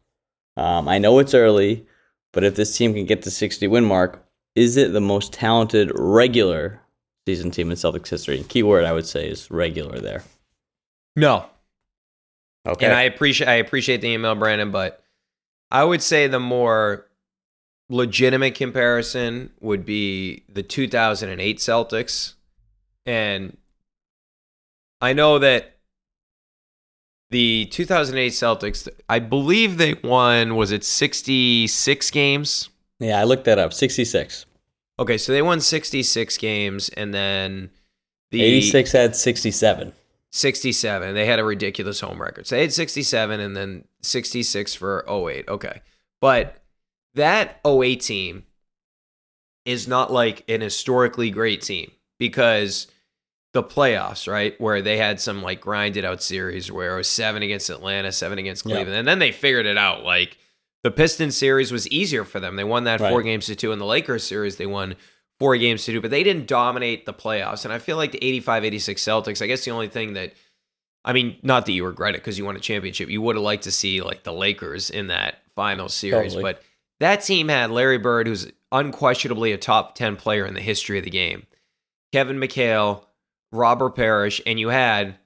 Um, I know it's early, but if this team can get to 60 win mark, is it the most talented regular season team in Celtics history? And keyword I would say is regular there.
No.
Okay.
And I appreciate I appreciate the email, Brandon, but I would say the more legitimate comparison would be the 2008 Celtics. And I know that the 2008 Celtics, I believe they won, was it 66 games?
yeah, I looked that up. 66.
Okay, so they won 66 games and then the
86 had 67.
67. They had a ridiculous home record. So they had 67 and then 66 for 08. Okay. But that 08 team is not like an historically great team because the playoffs, right? Where they had some like grinded out series where it was seven against Atlanta, seven against
Yeah.
Cleveland. And then they figured it out. Like the Pistons series was easier for them. They won that four games to two. In the Lakers series, they won four games to two, but they didn't dominate the playoffs. And I feel like the 85 86 Celtics, I guess the only thing that, I mean, not that you regret it because you won a championship, you would have liked to see like the Lakers in that final series.
Totally.
But that team had Larry Bird, who's unquestionably a top 10 player in the history of the game, Kevin McHale, Robert Parish, and you had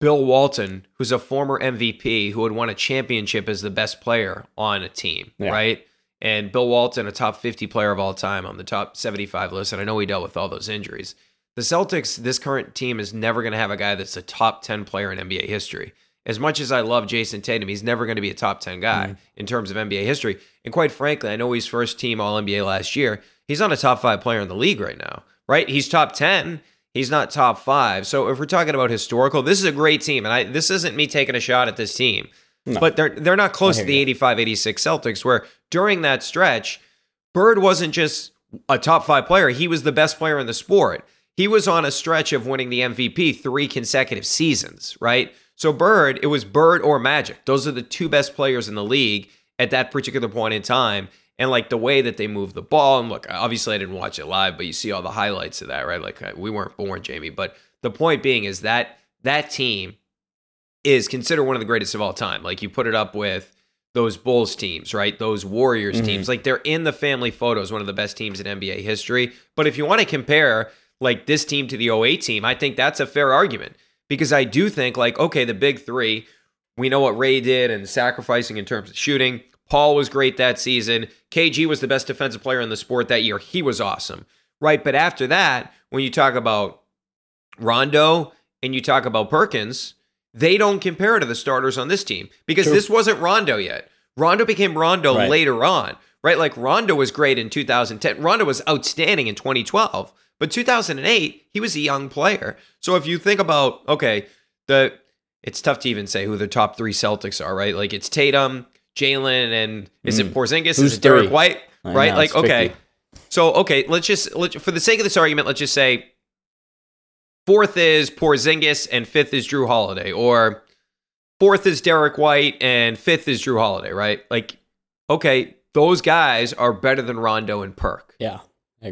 Bill Walton, who's a former MVP who had won a championship as the best player on a team,
Yeah.
right? And Bill Walton, a top 50 player of all time on the top 75 list. And I know he dealt with all those injuries. The Celtics, this current team is never going to have a guy that's a top 10 player in NBA history. As much as I love Jayson Tatum, he's never going to be a top 10 guy mm-hmm. in terms of NBA history. And quite frankly, I know he's first team All NBA last year. He's not a top five player in the league right now, right? He's top 10. He's not top five. So if we're talking about historical, this is a great team. And I this isn't me taking a shot at this team.
No.
But they're they're not close to the
you.
85 86 Celtics, where during that stretch, Bird wasn't just a top five player, he was the best player in the sport. He was on a stretch of winning the MVP three consecutive seasons, right? So Bird, it was Bird or Magic. Those are the two best players in the league at that particular point in time. And like the way that they move the ball, and look, obviously I didn't watch it live, but you see all the highlights of that, right? Like uh, we weren't born, Jamie. But the point being is that that team is considered one of the greatest of all time. Like you put it up with those Bulls teams, right? Those Warriors
Mhm.
teams. Like they're in the family photos, one of the best teams in NBA history. But if you want to compare like this team to the 08 team, I think that's a fair argument because I do think like, okay, the big three, we know what Ray did and sacrificing in terms of shooting. Paul was great that season. KG was the best defensive player in the sport that year. He was awesome, right? But after that, when you talk about Rondo and you talk about Perkins, they don't compare to the starters on this team because
True.
this wasn't Rondo yet. Rondo became Rondo
Right.
later on, right? Like Rondo was great in 2010. Rondo was outstanding in 2012, but 2008 he was a young player. So if you think about okay, the it's tough to even say who the top three Celtics are, right? Like it's Tatum, Jaylen, and is it
Mm.
Porzingis?
Who's
is it Derrick
three?
White?
I
Right?
know,
like okay,
tricky.
so okay, let's just let for the sake of this argument, let's just say fourth is Porzingis and fifth is Jrue Holiday, or fourth is Derrick White and fifth is Jrue Holiday, right? Like, okay, those guys are better than Rondo and Perk.
Yeah.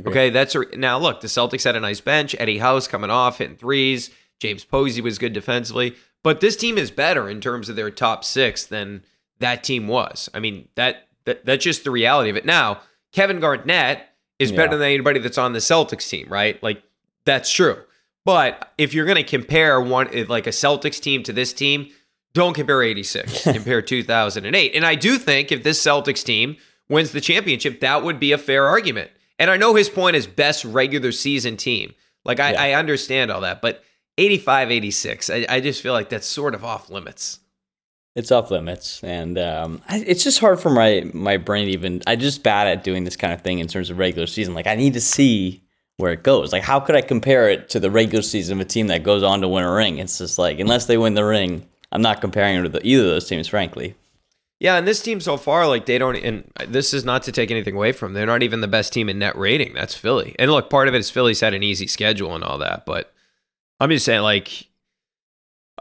Okay, that's a, now look. The Celtics had a nice bench. Eddie House coming off hitting threes. James Posey was good defensively, but this team is better in terms of their top six than that team was. I mean that, that that's just the reality of it. Now Kevin Garnett is
Yeah.
better than anybody that's on the Celtics team, right? Like that's true. But if you're going to compare one like a Celtics team to this team, don't compare 86. compare 2008. And I do think if this Celtics team wins the championship, that would be a fair argument. And I know his point is best regular season team. Like I,
Yeah.
I understand all that, but 85, 86, I, I just feel like that's sort of off limits.
It's off limits, and um, I, it's just hard for my my brain. Even I just bad at doing this kind of thing in terms of regular season. Like I need to see where it goes. Like how could I compare it to the regular season of a team that goes on to win a ring? It's just like unless they win the ring, I'm not comparing it to the, either of those teams. Frankly,
Yeah, and this team so far, like they don't, and this is not to take anything away from. them. They're not even the best team in net rating. That's Philly. And look, part of it is Philly's had an easy schedule and all that, but I'm just saying, like,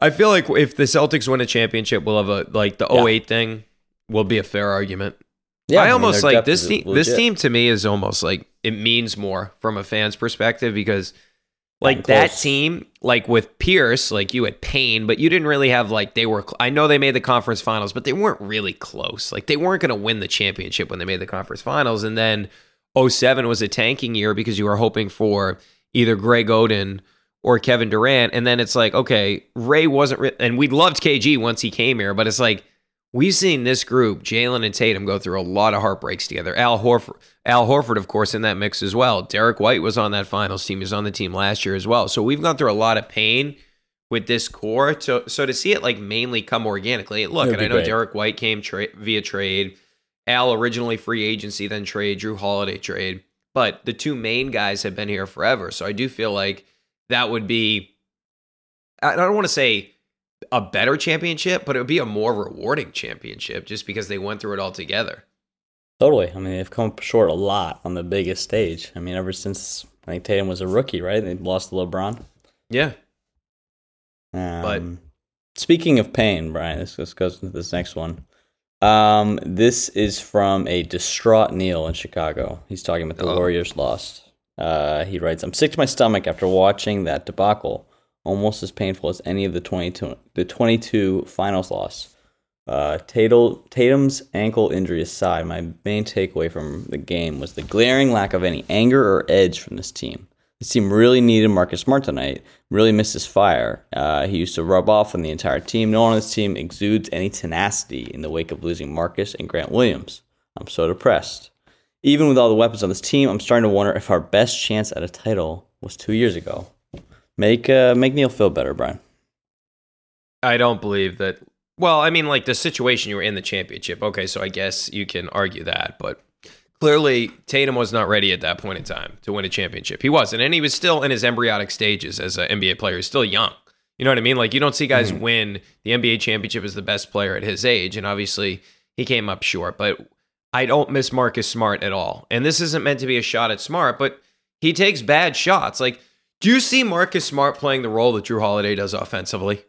I feel like if the Celtics win a championship, we'll have a like the
Yeah.
08 thing will be a fair argument.
yeah,
I
mean,
almost like this
is
team. This team to me is almost like it means more from a fan's perspective because, like that team, like with Pierce, like you had Payne, but you didn't really have like they were. cl- I know they made the conference finals, but they weren't really close. Like they weren't going to win the championship when they made the conference finals, and then 07 was a tanking year because you were hoping for either Greg Oden or Kevin Durant, and then it's like okay, Ray wasn't, re- and we loved KG once he came here, but it's like we've seen this group, Jaylen and Tatum, go through a lot of heartbreaks together. Al Horford, Al Horford, of course, in that mix as well. Derrick White was on that finals team. He was on the team last year as well. So we've gone through a lot of pain with this core. So, so to see it like mainly come organically, look, and I know
great.
Derrick White came tra- via trade. Al originally free agency, then trade. Jrue Holiday trade. But the two main guys have been here forever. So I do feel like that would be. I don't want to say a better championship, but it would be a more rewarding championship just because they went through it all together.
Totally. I mean, they've come short a lot on the biggest stage. I mean, ever since I think Tatum was a rookie, right? They lost to LeBron.
Yeah.
Um, speaking of pain, Brian, this, this goes into this next one. Um, this is from a distraught Neil in Chicago. He's talking about the
Uh-oh.
Warriors lost. Uh, he writes, "I'm sick to my stomach after watching that debacle. Almost as painful as any of the 22 the 22 finals loss. Uh, Tatum, Tatum's ankle injury aside, my main takeaway from the game was the glaring lack of any anger or edge from this team. This team really needed Marcus Smart tonight. Really missed his fire. Uh, he used to rub off on the entire team. No one on this team exudes any tenacity in the wake of losing Marcus and Grant Williams. I'm so depressed. Even with all the weapons on this team, I'm starting to wonder if our best chance at a title was two years ago. Make uh, make Neil feel better, Brian.
I don't believe that. Well, I mean, like the situation you were in the championship. Okay, so I guess you can argue that, but clearly Tatum was not ready at that point in time to win a championship. He wasn't, and he was still in his embryonic stages as an NBA player. He's still young. You know what I mean? Like you don't see guys win the NBA championship as the best player at his age, and obviously he came up short. But I don't miss Marcus Smart at all. And this isn't meant to be a shot at Smart, but he takes bad shots. Like, do you see Marcus Smart playing the role that Jrue Holiday does offensively?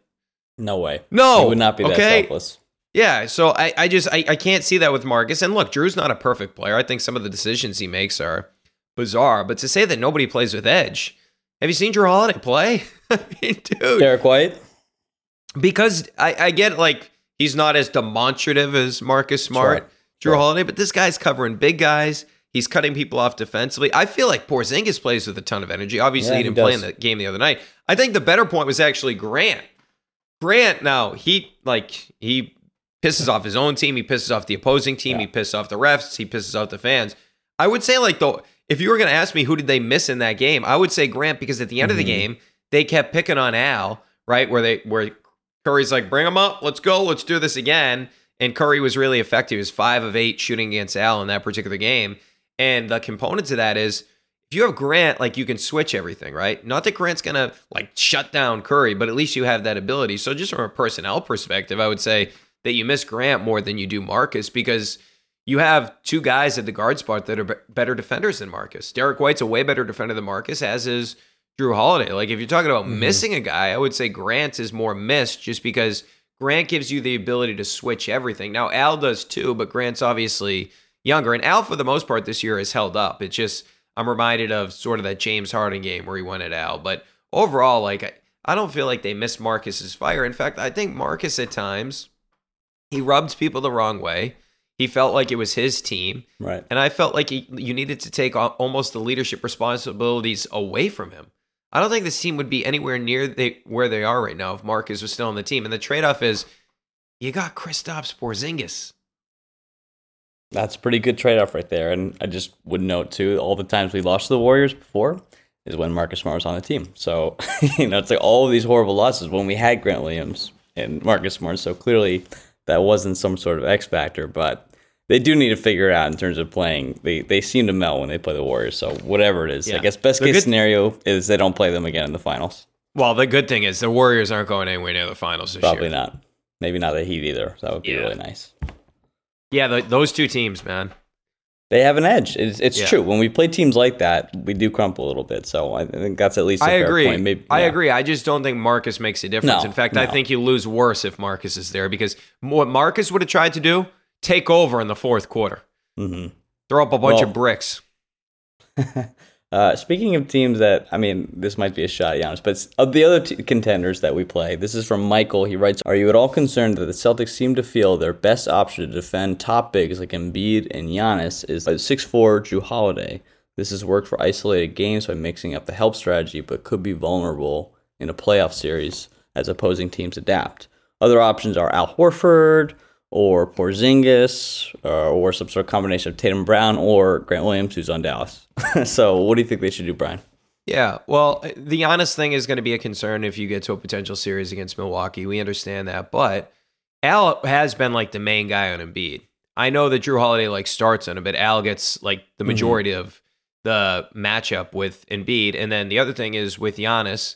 No way.
No,
he would not be that
okay?
selfless.
Yeah, so I, I just I, I can't see that with Marcus. And look, Jrue's not a perfect player. I think some of the decisions he makes are bizarre. But to say that nobody plays with edge, have you seen Jrue Holiday play? I mean, dude.
Derrick White.
Because I, I get like he's not as demonstrative as Marcus Smart,
Sure.
Jrue
Sure.
Holiday, but this guy's covering big guys. He's cutting people off defensively. I feel like Porzingis plays with a ton of energy. Obviously,
Yeah,
he
he
didn't play in the game the other night. I think the better point was actually Grant. Grant now he like he pisses off his own team. He pisses off the opposing team. He pisses off the refs. He pisses off the fans. I would say like though, if you were going to ask me who did they miss in that game, I would say Grant because at the end of the
Mhm.
game they kept picking on Al, right? Where they where Curry's like, bring him up, let's go, let's do this again. And Curry was really effective. He was five of eight shooting against Al in that particular game. And the component to that is if you have Grant, like you can switch everything, right? Not that Grant's gonna like shut down Curry, but at least you have that ability. So just from a personnel perspective, I would say that you miss Grant more than you do Marcus because you have two guys at the guard spot that are be- better defenders than Marcus. Derrick White's a way better defender than Marcus, as is Jrue Holiday. Like if you're talking about
Mhm.
missing a guy, I would say Grant is more missed just because Grant gives you the ability to switch everything. Now Al does too, but Grant's obviously younger. And Al, for the most part, this year has held up. It's just I'm reminded of sort of that James Harden game where he went at Al. But overall, like I, I don't feel like they missed Marcus's fire. In fact, I think Marcus at times he rubbed people the wrong way. He felt like it was his team,
Right.
and I felt like he, you needed to take almost the leadership responsibilities away from him. I don't think this team would be anywhere near they, where they are right now if Marcus was still on the team. And the trade-off is you got Kristaps Porzingis.
That's a pretty good trade off right there. And I just would note too, all the times we lost to the Warriors before is when Marcus Smart was on the team. So, you know, it's like all of these horrible losses when we had Grant Williams and Marcus Smart. So clearly that wasn't some sort of X factor, but they do need to figure it out in terms of playing. They they seem to melt when they play the Warriors. So whatever it is,
Yeah.
I guess best
The
case scenario is they don't play them again in the finals.
Well, the good thing is the Warriors aren't going anywhere near the finals this
Probably
year.
not. Maybe not the Heat either. That would be
Yeah.
really nice.
Yeah, the, those two teams, man.
They have an edge. It's, it's
Yeah.
true. When we play teams like that, we do crumple a little bit. So I think that's at least a
I
fair
agree.
point. Maybe,
I agree. I just don't think Marcus makes a difference.
No,
In fact, I think you lose worse if Marcus is there because what Marcus would have tried to do, take over in the fourth quarter,
hmm
throw up a bunch
Well-
of bricks.
Uh, speaking of teams that, I mean, this might be a shot, Giannis, but of the other t- contenders that we play, this is from Michael. He writes, Are you at all concerned that the Celtics seem to feel their best option to defend top bigs like Embiid and Giannis is 6'4 Jrue Holiday? This has worked for isolated games by mixing up the help strategy, but could be vulnerable in a playoff series as opposing teams adapt. Other options are Al Horford or Porzingis uh, or some sort of combination of Tatum Brown or Grant Williams, who's on Dallas. so, what do you think they should do, Brian?
Yeah, well, the honest thing is going to be a concern if you get to a potential series against Milwaukee. We understand that, but Al has been like the main guy on Embiid. I know that Jrue Holiday like starts on him, but Al gets like the
Mhm.
majority of the matchup with Embiid. And then the other thing is with Giannis,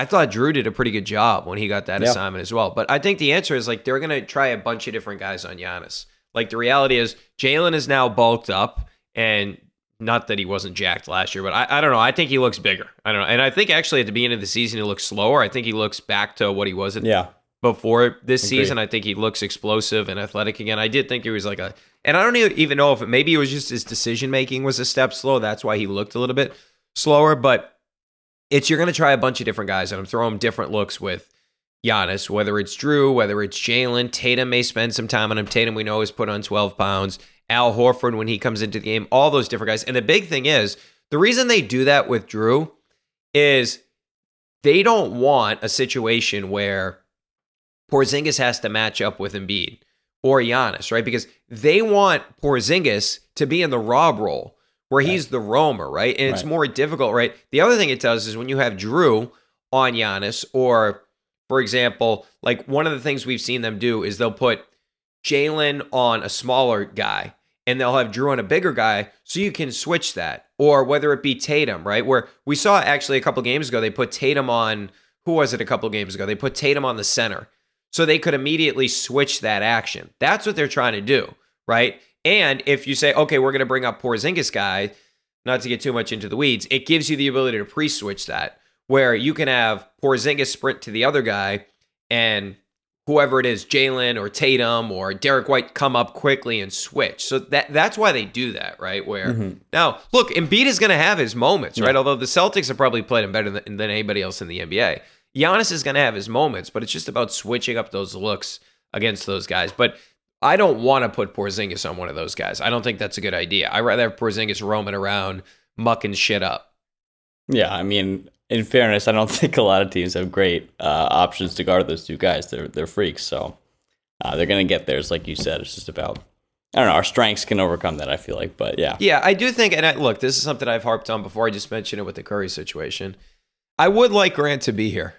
I thought Jrue did a pretty good job when he got that
Yeah.
assignment as well. But I think the answer is like they're going to try a bunch of different guys on Giannis. Like the reality is Jaylen is now bulked up and not that he wasn't jacked last year, but I, I don't know. I think he looks bigger. I don't know. And I think actually at the beginning of the season, he looks slower. I think he looks back to what he was at
Yeah.
before this
Agree.
season. I think he looks explosive and athletic again. I did think he was like a, and I don't even know if it, maybe it was just his decision making was a step slow. That's why he looked a little bit slower. But it's you're going to try a bunch of different guys, and I'm throwing different looks with Giannis, whether it's Jrue, whether it's Jaylen. Tatum may spend some time on him. Tatum, we know, is put on 12 pounds. Al Horford, when he comes into the game, all those different guys. And the big thing is the reason they do that with Jrue is they don't want a situation where Porzingis has to match up with Embiid or Giannis, right? Because they want Porzingis to be in the Rob role where he's the roamer, right? And it's
Right.
more difficult, right? The other thing it does is when you have Jrue on Giannis, or for example, like one of the things we've seen them do is they'll put Jaylen on a smaller guy and they'll have Jrue on a bigger guy so you can switch that. Or whether it be Tatum, right? Where we saw actually a couple games ago, they put Tatum on, who was it a couple games ago? They put Tatum on the center so they could immediately switch that action. That's what they're trying to do, right? And if you say, okay, we're going to bring up Porzingis guy, not to get too much into the weeds, it gives you the ability to pre-switch that, where you can have Porzingis sprint to the other guy, and whoever it is, Jaylen or Tatum or Derrick White, come up quickly and switch. So that that's why they do that, right? Where
Mhm.
now, look, Embiid is going to have his moments, right?
Yeah.
Although the Celtics have probably played him better than, than anybody else in the NBA. Giannis is going to have his moments, but it's just about switching up those looks against those guys. But I don't want to put Porzingis on one of those guys. I don't think that's a good idea. I'd rather have Porzingis roaming around, mucking shit up.
Yeah. I mean, in fairness, I don't think a lot of teams have great uh, options to guard those two guys. They're they're freaks, so uh, they're gonna get theirs, like you said. It's just about I don't know. Our strengths can overcome that. I feel like, but yeah,
Yeah, I do think, and I, look, this is something I've harped on before. I just mentioned it with the Curry situation. I would like Grant to be here,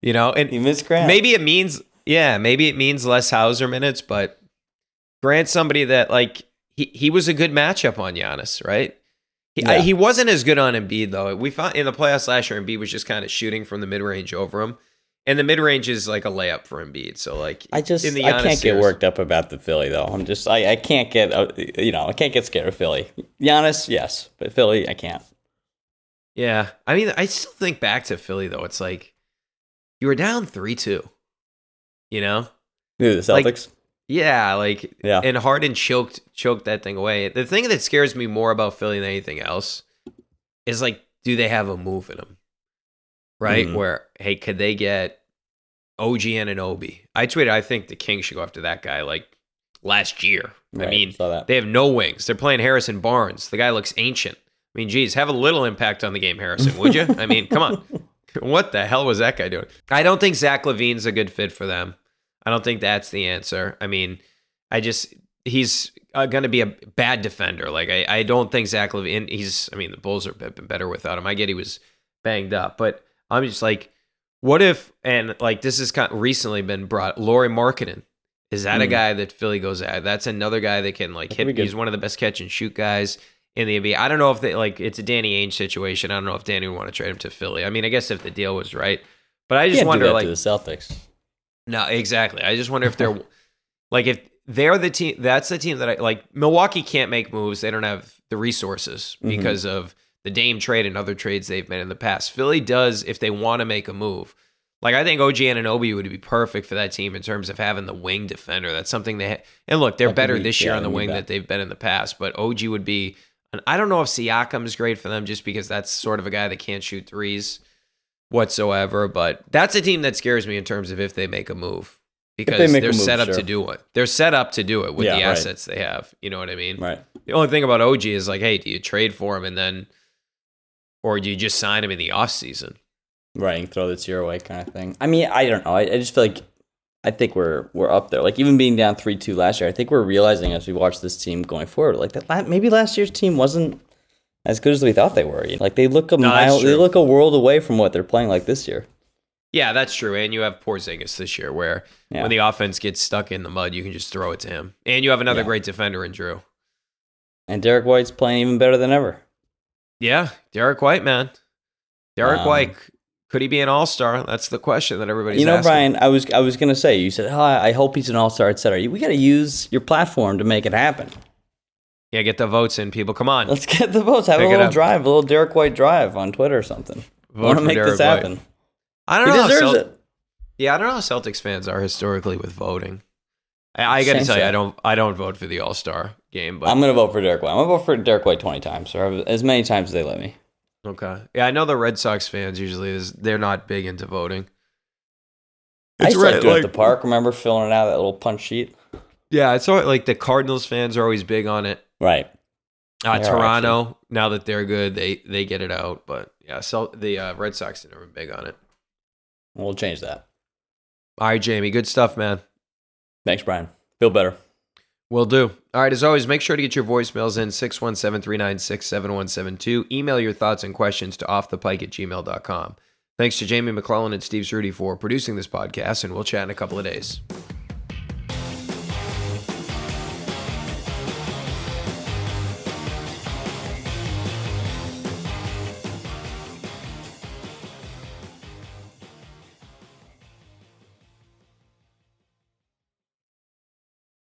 you know, and
you miss Grant.
maybe it means, yeah, maybe it means less Hauser minutes, but Grant's somebody that like he he was a good matchup on Giannis, right? He, I, he wasn't as good on Embiid though. We found in the playoffs last year, Embiid was just kind of shooting from the mid range over him, and the mid range is like a layup for Embiid. So like,
I just
in the
I can't get worked up about the Philly though. I'm just I, I can't get uh, you know I can't get scared of Philly. Giannis, yes, but Philly, I can't.
Yeah, I mean, I still think back to Philly though. It's like you were down three two. You know,
Who, the
Like-
Celtics?
Yeah, like
Yeah.
and Harden choked choked that thing away. The thing that scares me more about Philly than anything else is like, do they have a move in them? Right?
Mhm.
Where hey, could they get OG Anunoby? I tweeted I think the Kings should go after that guy like last year. I mean, they have no wings. They're playing Harrison Barnes. The guy looks ancient. I mean, geez, have a little impact on the game, Harrison, would you? I mean, come on. What the hell was that guy doing? I don't think Zach LaVine's a good fit for them. I don't think that's the answer. I mean, I just he's uh, going to be a bad defender. Like I, I don't think Zach LaVine. He's. I mean, the Bulls are been better without him. I get he was banged up, but I'm just like, what if? And like this has kind of recently been brought. Lauri Markkanen is that a
Hmm.
guy that Philly goes at? That's another guy that can like hit. He's one of the best catch and shoot guys in the NBA. I don't know if they like it's a Danny Ainge situation. I don't know if Danny would want to trade him to Philly. I mean, I guess if the deal was right, but I just wonder like
to the Celtics.
No, exactly. I just wonder if they're like if they're the team. That's the team that I like. Milwaukee can't make moves. They don't have the resources
Mhm.
because of the Dame trade and other trades they've made in the past. Philly does if they want to make a move. Like I think OG Anunoby would be perfect for that team in terms of having the wing defender. That's something they ha- and look, they're
That
better
be-
this year
yeah,
on the wing
that.
that they've been in the past. But OG would be. And I don't know if Siakam is great for them just because that's sort of a guy that can't shoot threes whatsoever. But that's a team that scares me in terms of if they make a move because they are set up
sure.
to do it. They're set up to do it with
Yeah,
the
right.
assets they have. You know what I mean?
Right.
The only thing about OG is like, hey, do you trade for him and then, or do you just sign him in the offseason?
Right, and throw the year away kind of thing. I mean, I don't know. I, I just feel like I think we're we're up there. Like even being down three two last year, I think we're realizing as we watch this team going forward, like that maybe last year's team wasn't as good as we thought they were. Like they look a
No,
mile, they look a world away from what they're playing like this year.
Yeah, that's true. And you have Porzingis this year, where
Yeah.
when the offense gets stuck in the mud, you can just throw it to him. And you have another
Yeah.
great defender in Jrue.
And Derrick White's playing even better than ever.
Yeah, Derrick White, man. Derrick
Um,
White, could he be an all star? That's the question that everybody's
you know,
asking.
Brian, I was I was gonna say you said, oh, I hope he's an all star, etc. We got to use your platform to make it happen.
Yeah, get the votes in, people. Come on.
Let's get the votes. Have
Pick
a
it
little drive, a little Derrick White drive on Twitter or something. Want to make
Derrick
this
White.
happen.
I don't
He
know. how
deserves
Celt-
it.
Yeah, I don't know how Celtics fans are historically with voting. I, I got to tell you, I don't. I don't vote for the All Star game, but
I'm gonna vote for Derrick White. I'm gonna vote for Derrick White 20 times, or as many times as they let me.
okay. Yeah, I know the Red Sox fans usually is they're not big into voting.
I used to like
right,
do it
like-
at the park. Remember filling out that little punch sheet?
Yeah, it's all. Like the Cardinals fans are always big on it.
Right.
Uh, Toronto, now that they're good, they they get it out. But yeah, so the uh, Red Sox have never been big on it.
We'll change that.
All right, Jamie, good stuff, man.
Thanks, Brian. Feel better.
Will do. All right, as always, make sure to get your voicemails in 617 396 7172. Email your thoughts and questions to offthepike at gmail.com. Thanks to Jamie McClellan and Steve Ceruti for producing this podcast, and we'll chat in a couple of days.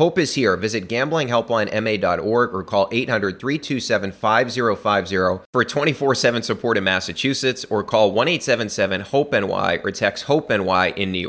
Hope is here. Visit gamblinghelplinema.org or call 800 327 5050 for 24 7 support in Massachusetts or call 1 877 HOPE NY or text HOPE NY in New York.